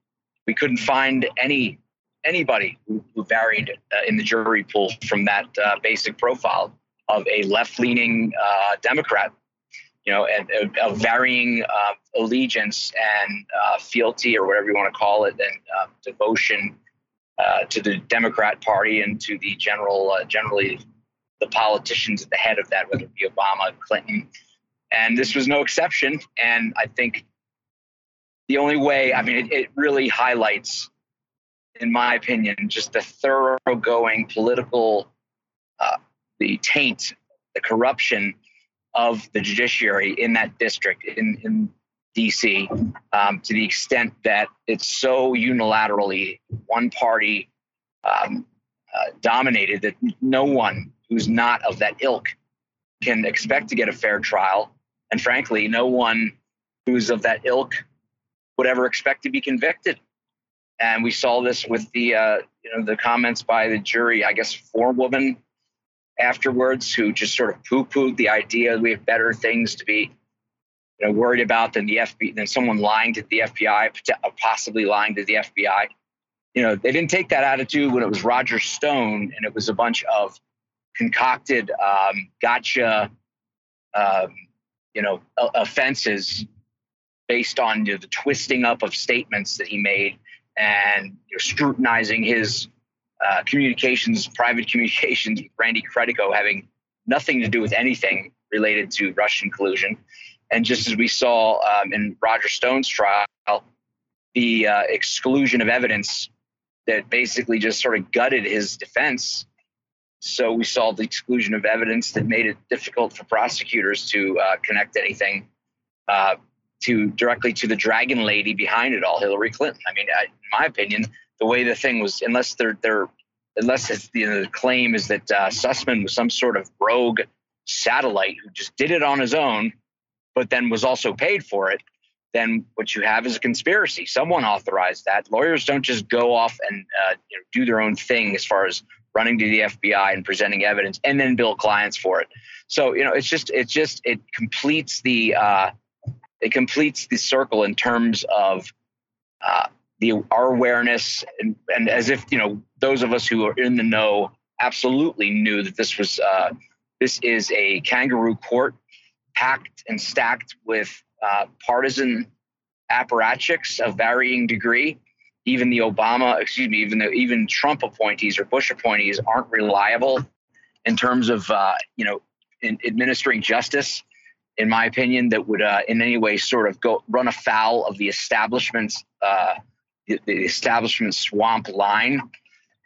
we couldn't find any anybody who, who varied uh, in the jury pool from that uh, basic profile of a left-leaning uh, Democrat, you know, and a, varying uh, allegiance and uh, fealty or whatever you want to call it, and uh, devotion to the Democrat Party and to the general, generally, the politicians at the head of that, whether it be Obama, Clinton, and this was no exception. And I think the only way, I mean, it, it really highlights in my opinion, just the thoroughgoing political, uh, the taint, the corruption of the judiciary in that district in, in DC um, to the extent that it's so unilaterally one party um, uh, dominated that no one who's not of that ilk can expect to get a fair trial. And frankly, no one who's of that ilk would ever expect to be convicted and we saw this with the uh, you know the comments by the jury. I guess four women afterwards who just sort of poo-pooed the idea we have better things to be you know worried about than the FBI than someone lying to the FBI, possibly lying to the FBI. You know, they didn't take that attitude when it was Roger Stone and it was a bunch of concocted um, gotcha, um, you know, offenses based on you know, the twisting up of statements that he made and you're scrutinizing his uh, communications, private communications with Randy Credico having nothing to do with anything related to Russian collusion. And just as we saw um, in Roger Stone's trial, the uh, exclusion of evidence that basically just sort of gutted his defense. So we saw the exclusion of evidence that made it difficult for prosecutors to uh, connect anything uh, to directly to the dragon lady behind it all, Hillary Clinton. I mean, I, in my opinion, the way the thing was, unless they're they're unless you know, the claim is that uh, Sussmann was some sort of rogue satellite who just did it on his own, but then was also paid for it. Then what you have is a conspiracy. Someone authorized that. Lawyers don't just go off and uh, you know, do their own thing as far as running to the FBI and presenting evidence and then bill clients for it. So you know, it's just it's just it completes the uh, it completes the circle in terms of uh, the our awareness and, and as if you know those of us who are in the know absolutely knew that this was uh, this is a kangaroo court packed and stacked with uh, partisan apparatchiks of varying degree. Even the Obama, excuse me, even the even Trump appointees or Bush appointees aren't reliable in terms of uh, you know in administering justice in my opinion, that would uh, in any way sort of go run afoul of the establishment's uh, the, the, establishment swamp line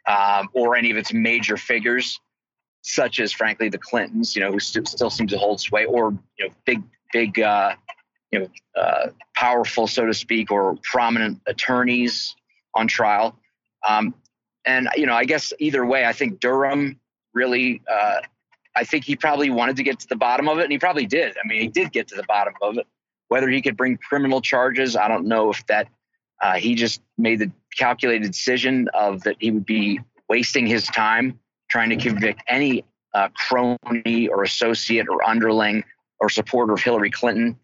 um, or any of its major figures, such as frankly the Clintons, you know, who st- still seem to hold sway, or you know, big big uh, you know uh, powerful, so to speak, or prominent attorneys on trial. Um, and you know, I guess either way, I think Durham really uh, I think he probably wanted to get to the bottom of it, and he probably did. I mean, he did get to the bottom of it. Whether he could bring criminal charges, I don't know if that uh, he just made the calculated decision of that he would be wasting his time trying to convict any uh, crony or associate or underling or supporter of Hillary Clinton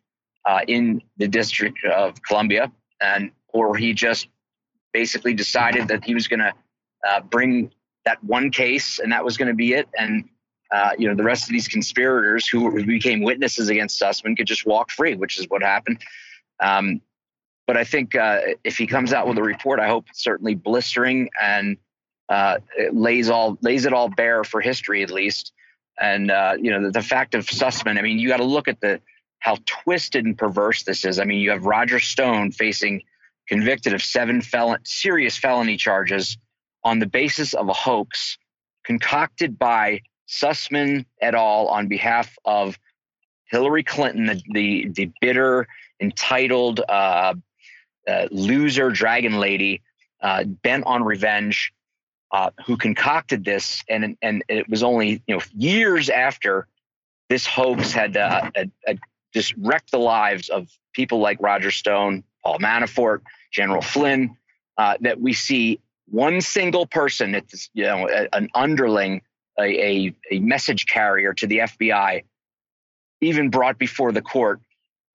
uh, in the District of Columbia, and or he just basically decided that he was going to uh, bring that one case and that was going to be it, and uh, you know, the rest of these conspirators who became witnesses against Sussmann could just walk free, which is what happened. Um, but I think uh, if he comes out with a report, I hope it's certainly blistering and uh, lays all lays it all bare for history at least. And uh, you know, the, the, fact of Sussmann. I mean, you got to look at the how twisted and perverse this is. I mean, you have Roger Stone facing convicted of seven felon serious felony charges on the basis of a hoax concocted by Sussmann et al. on behalf of Hillary Clinton, the the, the bitter, entitled uh, uh, loser dragon lady, uh, bent on revenge, uh, who concocted this, and and it was only you know years after this hoax had, uh, had, had just wrecked the lives of people like Roger Stone, Paul Manafort, General Flynn, uh, that we see one single person, it's you know an underling, a, a, a message carrier to the FBI, even brought before the court,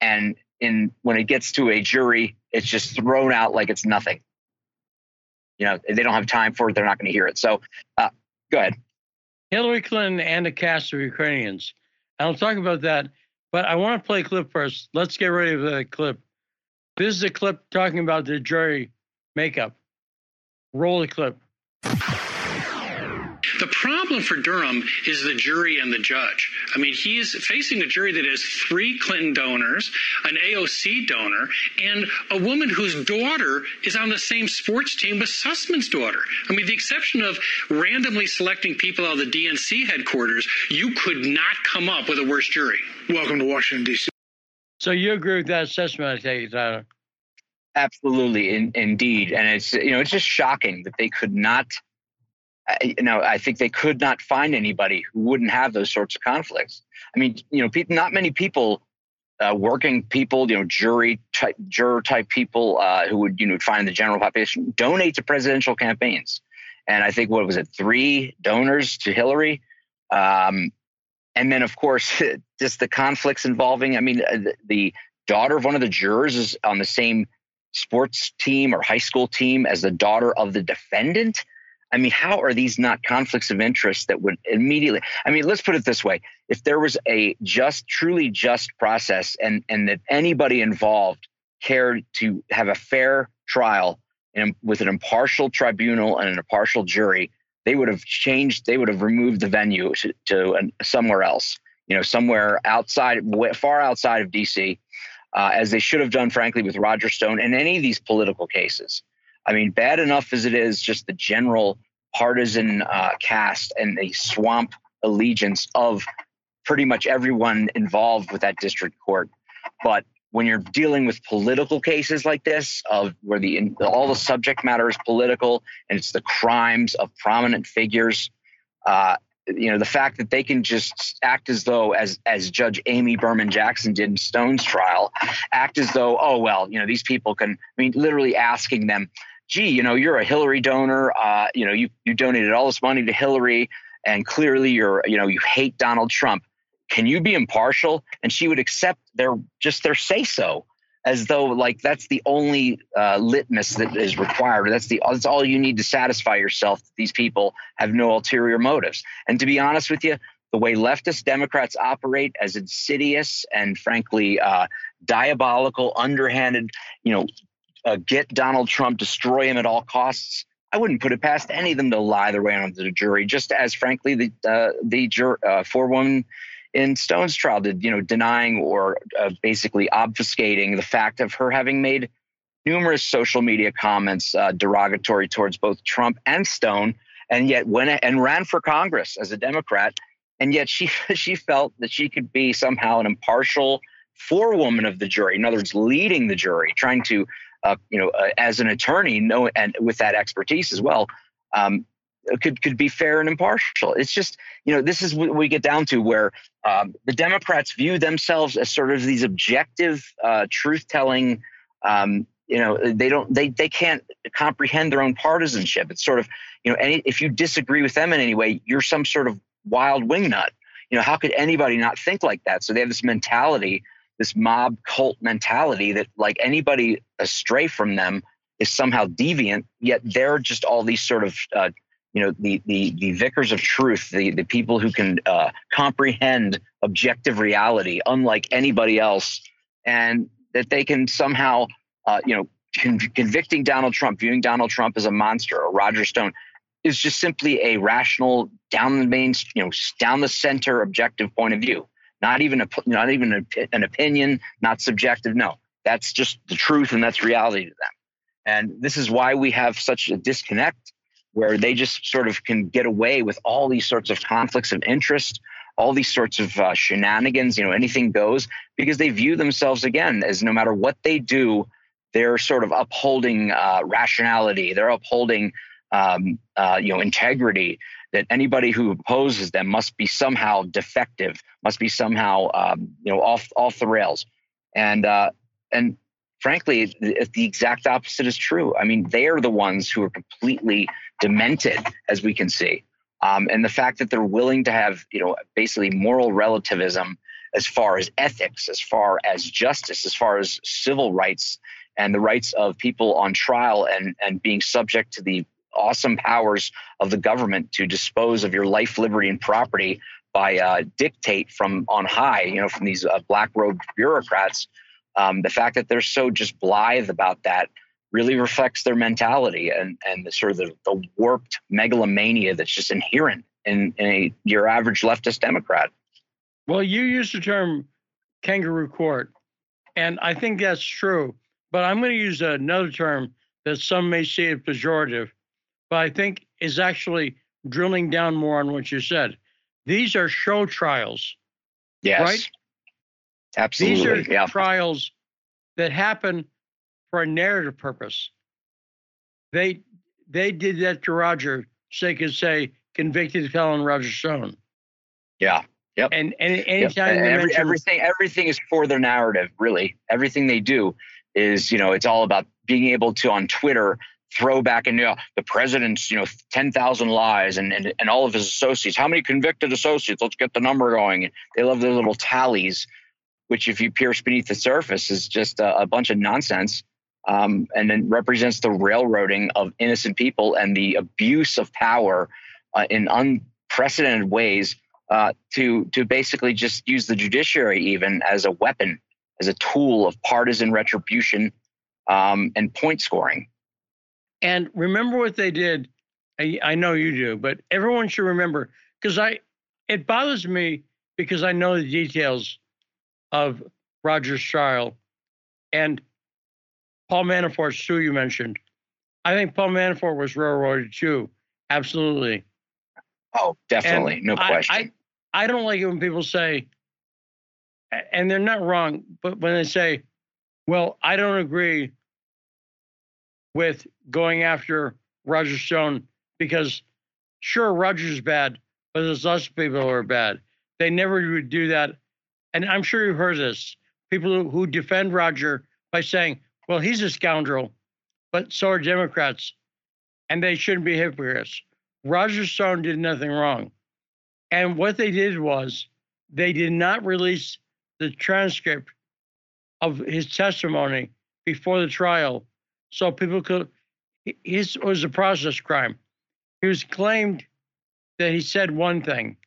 and in when it gets to a jury, it's just thrown out like it's nothing. You know, they don't have time for it; they're not going to hear it. So, uh, go ahead. Hillary Clinton and a cast of Ukrainians. I'll talk about that, but I want to play a clip first. Let's get ready for the clip. This is a clip talking about the jury makeup. Roll the clip. The problem for Durham is the jury and the judge. I mean, he is facing a jury that has three Clinton donors, an AOC donor, and a woman whose daughter is on the same sports team with Sussmann's daughter. I mean, the exception of randomly selecting people out of the DNC headquarters, you could not come up with a worse jury. Welcome to Washington, D.C. So you agree with that assessment, I take it, Tyler? Absolutely, in, indeed, and it's you know it's just shocking that they could not. You know, I think they could not find anybody who wouldn't have those sorts of conflicts. I mean, you know, not many people, uh, working people, you know, jury type, juror type people uh, who would you know find the general population donate to presidential campaigns. And I think what was it, three donors to Hillary, um, and then of course just the conflicts involving. I mean, uh, the, daughter of one of the jurors is on the same sports team or high school team as the daughter of the defendant? I mean, how are these not conflicts of interest that would immediately? I mean, let's put it this way: if there was a just, truly just process, and and that anybody involved cared to have a fair trial and with an impartial tribunal and an impartial jury, they would have changed. They would have removed the venue to, to an, somewhere else. You know, somewhere outside, far outside of D.C uh, as they should have done, frankly, with Roger Stone and any of these political cases. I mean, bad enough as it is, just the general partisan uh, cast and the swamp allegiance of pretty much everyone involved with that district court. But when you're dealing with political cases like this, of where the all the subject matter is political and it's the crimes of prominent figures, uh, you know the fact that they can just act as though as as judge amy berman jackson did in stone's trial act as though oh well you know these people can i mean literally asking them gee you know you're a hillary donor uh, you know you you donated all this money to hillary and clearly you're you know you hate donald trump can you be impartial and she would accept their just their say so as though like that's the only uh, litmus that is required. That's the that's all you need to satisfy yourself that these people have no ulterior motives. And to be honest with you, the way leftist Democrats operate as insidious and frankly uh, diabolical, underhanded, you know, uh, get Donald Trump, destroy him at all costs. I wouldn't put it past any of them to lie their way onto the jury, just as frankly the uh, the jur- uh, four woman in Stone's trial, did you know denying or uh, basically obfuscating the fact of her having made numerous social media comments uh, derogatory towards both Trump and Stone, and yet went and ran for Congress as a Democrat, and yet she she felt that she could be somehow an impartial forewoman of the jury. In other words, leading the jury, trying to uh, you know uh, as an attorney, know and with that expertise as well. Um, could could be fair and impartial. It's just you know this is what we get down to where um, the Democrats view themselves as sort of these objective, uh, truth telling. Um, you know they don't they they can't comprehend their own partisanship. It's sort of you know any, if you disagree with them in any way, you're some sort of wild wingnut. You know how could anybody not think like that? So they have this mentality, this mob cult mentality that like anybody astray from them is somehow deviant. Yet they're just all these sort of uh, you know the the the vicars of truth the the people who can uh, comprehend objective reality unlike anybody else and that they can somehow uh, you know con- convicting donald trump viewing donald trump as a monster or roger stone is just simply a rational down the main you know down the center objective point of view. Not even a not even a, an opinion not subjective no. That's just the truth and that's reality to them. And this is why we have such a disconnect where they just sort of can get away with all these sorts of conflicts of interest, all these sorts of uh, shenanigans, you know, anything goes, because they view themselves again as no matter what they do, they're sort of upholding uh, rationality, they're upholding, um, uh, you know, integrity. that anybody who opposes them must be somehow defective, must be somehow um, you know off off the rails, and uh, and frankly, the, the exact opposite is true. I mean, they are the ones who are completely demented, as we can see, um, and the fact that they're willing to have you know basically moral relativism as far as ethics, as far as justice, as far as civil rights and the rights of people on trial and and being subject to the awesome powers of the government to dispose of your life, liberty, and property by uh, dictate from on high, you know, from these uh, black robed bureaucrats. Um, the fact that they're so just blithe about that really reflects their mentality and and the sort of the, the warped megalomania that's just inherent in, in a, your average leftist Democrat. Well, you used the term kangaroo court, and I think that's true. But I'm going to use another term that some may see as pejorative, but I think is actually drilling down more on what you said. These are show trials. Yes. Right? Absolutely. These are yeah. trials that happen for a narrative purpose. They they did that to Roger so they could say convicted felon Roger Stone. Yeah. Yep. And and anytime yep. they Every, mention everything everything is for their narrative, really. Everything they do is, you know, it's all about being able to on Twitter throw back in you know, the president's, you know, 10,000 lies and, and, and all of his associates. How many convicted associates? Let's get the number going. They love their little tallies, which, if you pierce beneath the surface, is just a, a bunch of nonsense. Um, and then represents the railroading of innocent people and the abuse of power uh, in unprecedented ways uh, to to basically just use the judiciary even as a weapon, as a tool of partisan retribution um, and point scoring. And remember what they did. I, I know you do, but everyone should remember because I it bothers me because I know the details of Roger's trial and Paul Manafort, too. You mentioned. I think Paul Manafort was railroaded too. Absolutely. Oh, definitely, And no I- question. I, I don't like it when people say, and they're not wrong, but when they say, well, I don't agree with going after Roger Stone because sure, Roger's bad, but there's lots of people who are bad. They never would do that. And I'm sure you've heard this. People who, defend Roger by saying, well, he's a scoundrel, but so are Democrats, and they shouldn't be hypocrites. Roger Stone did nothing wrong. And what they did was they did not release the transcript of his testimony before the trial so people could his was a process crime. He was claimed that he said one thing.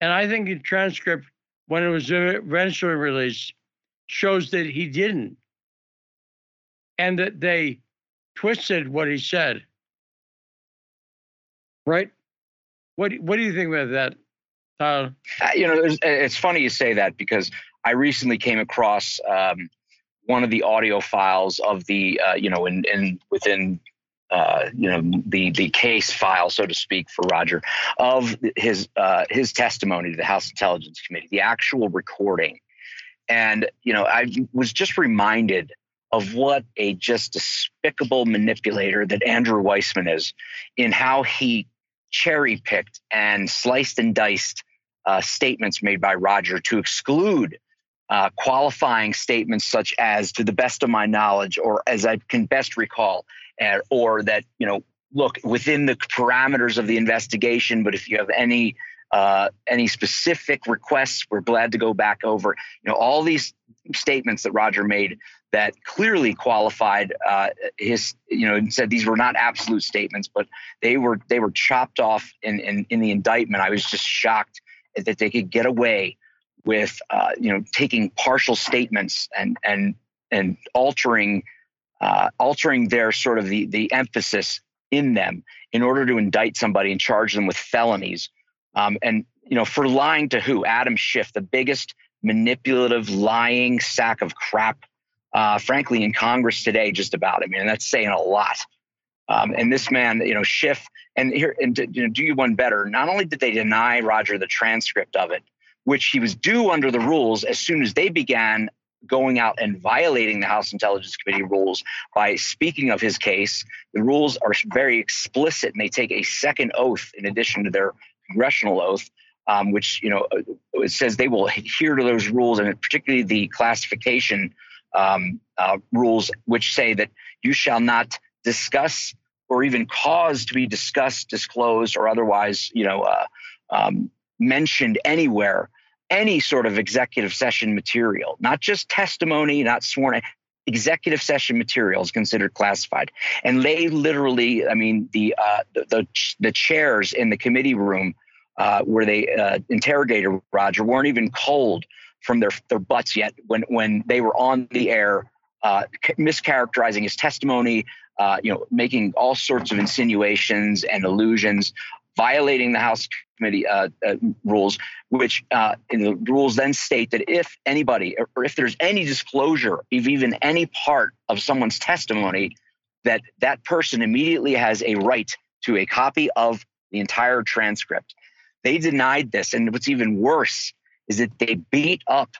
And I think the transcript, when it was eventually released, shows that he didn't. And that they twisted what he said. Right? What what do you think about that, Tyler? Uh, you know, it's, funny you say that because I recently came across um, one of the audio files of the, uh, you know, in, in within, uh, you know, the the case file, so to speak, for Roger of his uh, his testimony to the House Intelligence Committee, the actual recording, and you know, I was just reminded of what a just despicable manipulator that Andrew Weissmann is in how he cherry picked and sliced and diced uh, statements made by Roger to exclude uh, qualifying statements such as "to the best of my knowledge" or "as I can best recall," uh, or that you know, look within the parameters of the investigation. But if you have any uh, any specific requests, we're glad to go back over. You know, all these statements that Roger made that clearly qualified uh, his, you know, and said these were not absolute statements, but they were they were chopped off in in, in the indictment. I was just shocked that they could get away with, uh, you know, taking partial statements and and and altering uh, altering their sort of the the emphasis in them in order to indict somebody and charge them with felonies. Um, and you know, for lying to who? Adam Schiff, the biggest manipulative, lying sack of crap uh, frankly, in Congress today, just about. I mean, that's saying a lot. Um, and this man, you know, Schiff, and here, and you know, do you one better. Not only did they deny Roger the transcript of it, which he was due under the rules as soon as they began going out and violating the House Intelligence Committee rules by speaking of his case. The rules are very explicit, and they take a second oath in addition to their congressional oath, um, which you know uh, it says they will adhere to those rules, and particularly the classification um, uh, rules, which say that you shall not discuss or even cause to be discussed, disclosed, or otherwise, you know, uh, um, mentioned anywhere any sort of executive session material, not just testimony, not sworn. Executive session material is considered classified, and they literally, I mean, the uh, the, the, the chairs in the committee room uh, where they uh, interrogated Roger weren't even cold from their their butts yet when when they were on the air, uh, mischaracterizing his testimony, uh, you know, making all sorts of insinuations and allusions, violating the House Committee uh, uh, rules, which uh, the rules then state that if anybody or if there's any disclosure of even any part of someone's testimony, that that person immediately has a right to a copy of the entire transcript. They denied this, and what's even worse is that they beat up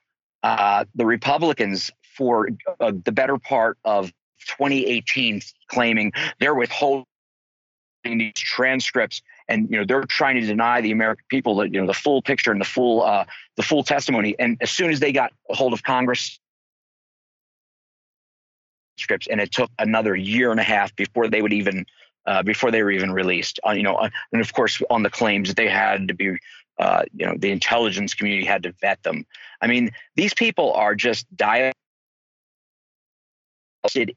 uh, the Republicans for uh, the better part of 2018, claiming they're withholding these transcripts and you know they're trying to deny the American people that you know the full picture and the full uh, the full testimony. And as soon as they got a hold of Congress scripts, and it took another year and a half before they would even uh, before they were even released. Uh, you know, uh, and of course on the claims that they had to be. Uh, you know, the intelligence community had to vet them. I mean, these people are just dire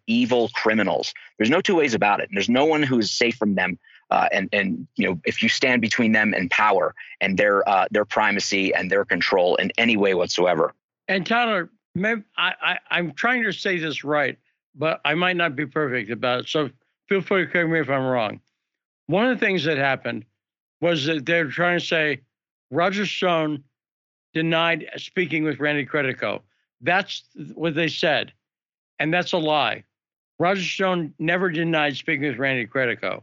evil criminals. There's no two ways about it. And there's no one who is safe from them. Uh, and and you know if you stand between them and power and their uh, their primacy and their control in any way whatsoever. And Tyler, I, I I'm trying to say this right, but I might not be perfect about it. So feel free to correct me if I'm wrong. One of the things that happened was that they were trying to say Roger Stone denied speaking with Randy Credico. That's what they said. And that's a lie. Roger Stone never denied speaking with Randy Credico.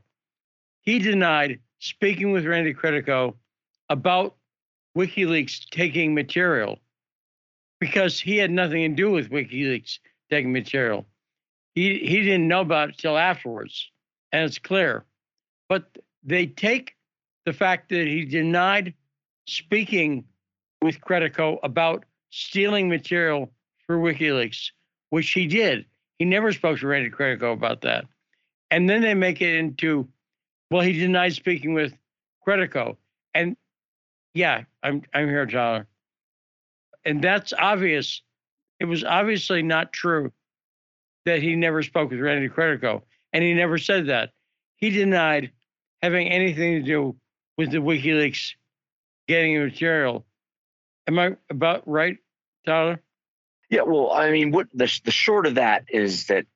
He denied speaking with Randy Credico about WikiLeaks taking material because he had nothing to do with WikiLeaks taking material. He, he didn't know about it till afterwards, and it's clear. But they take the fact that he denied speaking with Credico about stealing material for WikiLeaks which he did. He never spoke to Randy Credico about that. And then they make it into, well, he denied speaking with Credico. And yeah, I'm I'm here, Tyler. And that's obvious. It was obviously not true that he never spoke with Randy Credico. And he never said that. He denied having anything to do with the WikiLeaks getting material. Am I about right, Tyler? Yeah, well, I mean, what the the short of that is that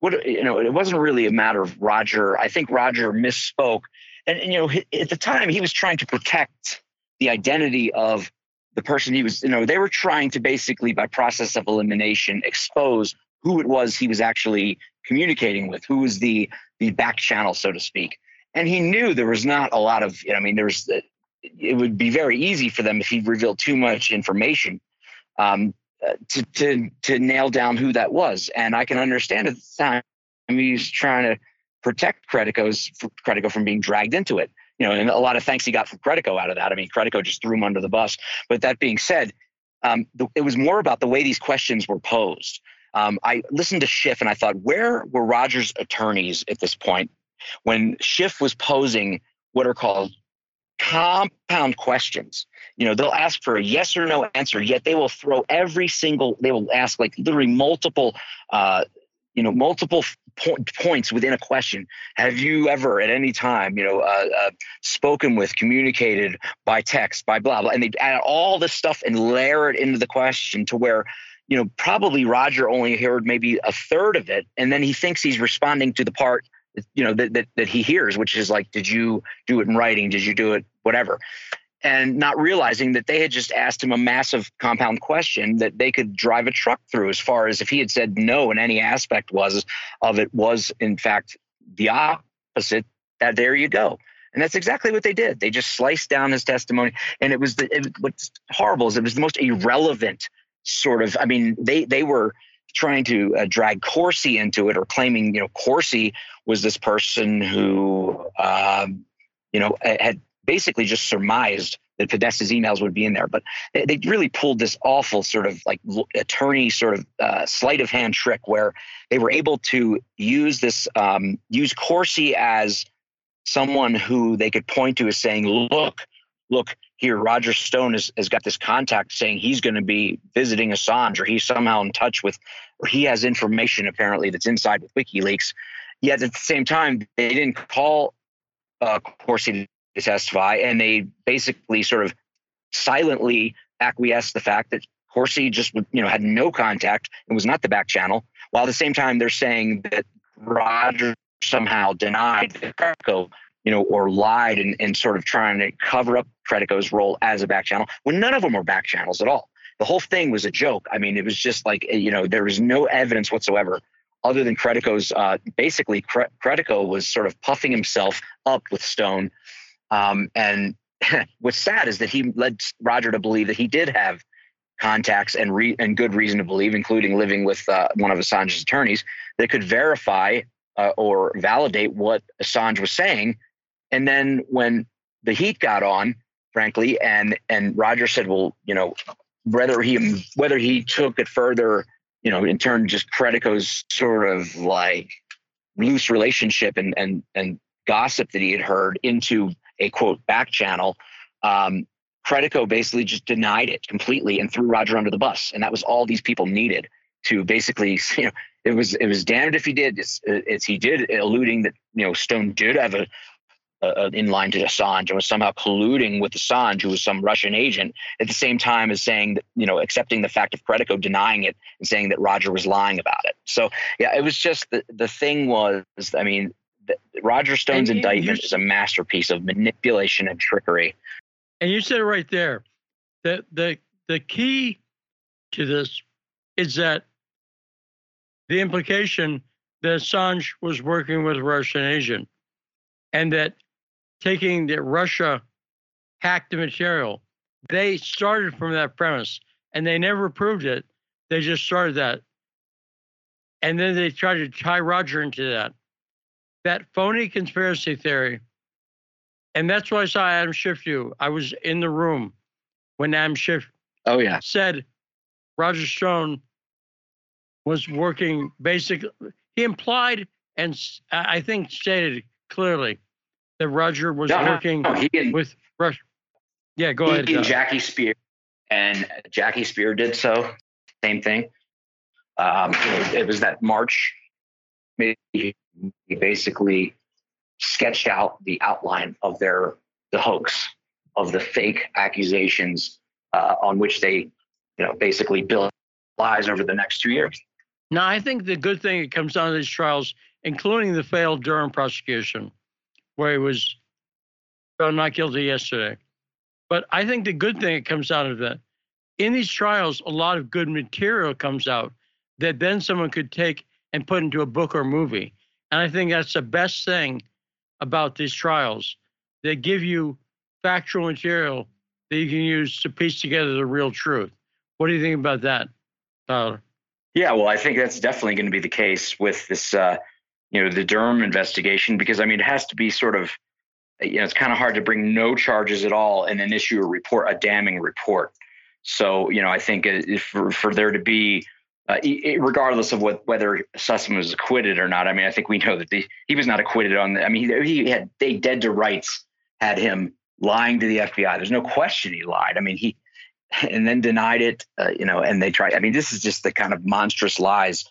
what you know, it wasn't really a matter of Roger. I think Roger misspoke, and, and you know, at the time he was trying to protect the identity of the person he was. You know, they were trying to basically, by process of elimination, expose who it was he was actually communicating with, who was the the back channel, so to speak. And he knew there was not a lot of. You know, I mean, there's it would be very easy for them if he revealed too much information. Um, to, to to nail down who that was. And I can understand at the time he's trying to protect Credico's Credico from being dragged into it. You know, and a lot of thanks he got from Credico out of that. I mean, Credico just threw him under the bus. But that being said, um, the, it was more about the way these questions were posed. Um, I listened to Schiff and I thought, where were Rogers' attorneys at this point when Schiff was posing what are called compound questions. You know, they'll ask for a yes or no answer, yet they will throw every single, they will ask like literally multiple, uh, you know, multiple po- points within a question. Have you ever at any time, you know, uh, uh, spoken with, communicated by text, by blah, blah, and they add all this stuff and layer it into the question to where, you know, probably Roger only heard maybe a third of it. And then he thinks he's responding to the part you know that, that that he hears which is like did you do it in writing? Did you do it whatever? And not realizing that they had just asked him a massive compound question that they could drive a truck through as far as if he had said no in any aspect was of it was in fact the opposite that there you go. And that's exactly what they did. They just sliced down his testimony. And it was the it, what's horrible is it was the most irrelevant sort of. I mean, they they were trying to uh, drag Corsi into it or claiming, you know, Corsi was this person who, um, you know, had basically just surmised that Podesta's emails would be in there. But they, they really pulled this awful sort of like attorney sort of uh, sleight of hand trick where they were able to use this, um, use Corsi as someone who they could point to as saying, look, look, here, Roger Stone has, has got this contact saying he's going to be visiting Assange or he's somehow in touch with, or he has information apparently that's inside with WikiLeaks. Yet at the same time, they didn't call uh, Corsi to testify and they basically sort of silently acquiesced the fact that Corsi just you know had no contact and was not the back channel. While at the same time they're saying that Roger somehow denied that Credico you know, or lied and, and sort of trying to cover up Credico's role as a back channel when none of them were back channels at all. The whole thing was a joke. I mean, it was just like, eh, you know, there was no evidence whatsoever other than Credico's, uh, basically, Credico was sort of puffing himself up with Stone. Um, and what's sad is that he led Roger to believe that he did have contacts and re- and good reason to believe, including living with uh, one of Assange's attorneys, that could verify uh, or validate what Assange was saying and then when the heat got on, frankly, and and Roger said, well, you know, whether he whether he took it further, you know, in turn just Credico's sort of like loose relationship and and and gossip that he had heard into a quote back channel. Um, Credico basically just denied it completely and threw Roger under the bus, and that was all these people needed to basically, you know, it was it was damned if he did. It's, it's he did alluding that you know Stone did have a uh, in line to Assange and was somehow colluding with Assange, who was some Russian agent, at the same time as saying that, you know, accepting the fact of Credico denying it and saying that Roger was lying about it. So, yeah, it was just the, the thing was, I mean, the, Roger Stone's and indictment is a masterpiece of manipulation and trickery. And you said it right there. The, the, the key to this is that the implication that Assange was working with a Russian agent and that taking that Russia hacked the material. They started from that premise and they never proved it. They just started that. And then they tried to tie Roger into that. That phony conspiracy theory. And that's why I saw Adam Schiff do. I was in the room when Adam Schiff oh, yeah. said Roger Stone was working basically, he implied and I think stated clearly that Roger was no, working no, and, with Russia. Yeah, go he ahead. And Jackie Speier and Jackie Speier did so. Same thing. Um, it was that March. He basically sketched out the outline of their the hoax of the fake accusations uh, on which they, you know, basically built lies over the next two years. Now, I think the good thing that comes out of these trials, including the failed Durham prosecution, where he was found not guilty yesterday. But I think the good thing that comes out of that, in these trials, a lot of good material comes out that then someone could take and put into a book or movie. And I think that's the best thing about these trials. They give you factual material that you can use to piece together the real truth. What do you think about that, Tyler? Yeah, well, I think that's definitely going to be the case with this uh, you know the Durham investigation because I mean it has to be sort of you know it's kind of hard to bring no charges at all and then issue a report a damning report. So you know I think for for there to be uh, regardless of what whether Sussmann was acquitted or not, I mean I think we know that the, he was not acquitted on. The, I mean he, he had they dead to rights had him lying to the FBI. There's no question he lied. I mean he and then denied it. Uh, you know, and they tried. I mean this is just the kind of monstrous lies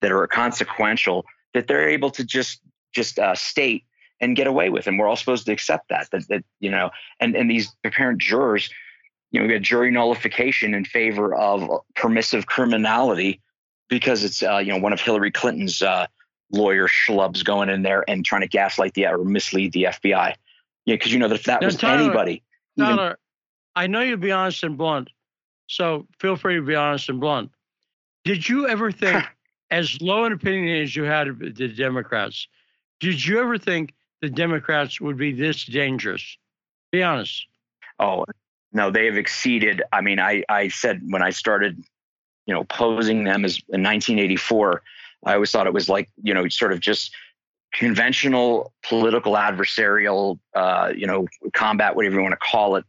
that are consequential that they're able to just just uh, state and get away with, and we're all supposed to accept that. That, that you know, and and these apparent jurors, you know, we had jury nullification in favor of permissive criminality because it's uh, you know one of Hillary Clinton's uh, lawyer schlubs going in there and trying to gaslight the or mislead the FBI. Yeah, because you know that if that now, was Tyler, anybody, Tyler, even, I know you'll be honest and blunt, so feel free to be honest and blunt. Did you ever think as low an opinion as you had of the Democrats, did you ever think the Democrats would be this dangerous? Be honest. Oh, no, they have exceeded. I mean, I, I said when I started you know, posing them as in 1984. I always thought it was like, you know, sort of just conventional political adversarial, uh, you know, combat, whatever you want to call it.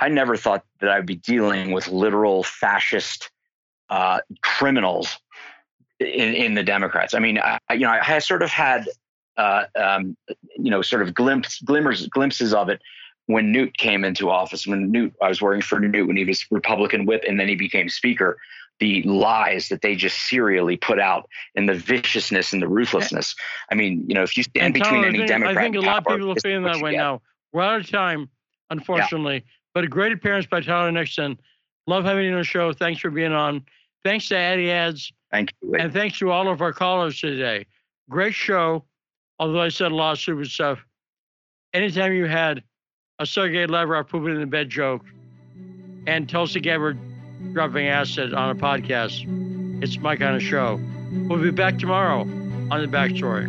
I never thought that I'd be dealing with literal fascist uh, criminals in, in the Democrats. I mean, I, you know, I sort of had, uh, um, you know, sort of glimpse, glimmers, glimpses of it when Newt came into office. When Newt, I was working for Newt when he was Republican whip, and then he became Speaker. The lies that they just serially put out, and the viciousness and the ruthlessness. I mean, you know, if you stand between any I think, Democrat, I think a lot of people are feeling that way get. now. We're out of time, unfortunately. Yeah. But a great appearance by Tyler Nixon. Love having you on the show. Thanks for being on. Thanks to Addy Adds. Thank you. And thanks to all of our callers today. Great show. Although I said a lot of stupid stuff. Anytime you had a Sergei Lavrov pooping in the bed joke and Tulsi Gabbard dropping acid on a podcast, it's my kind of show. We'll be back tomorrow on The Backstory.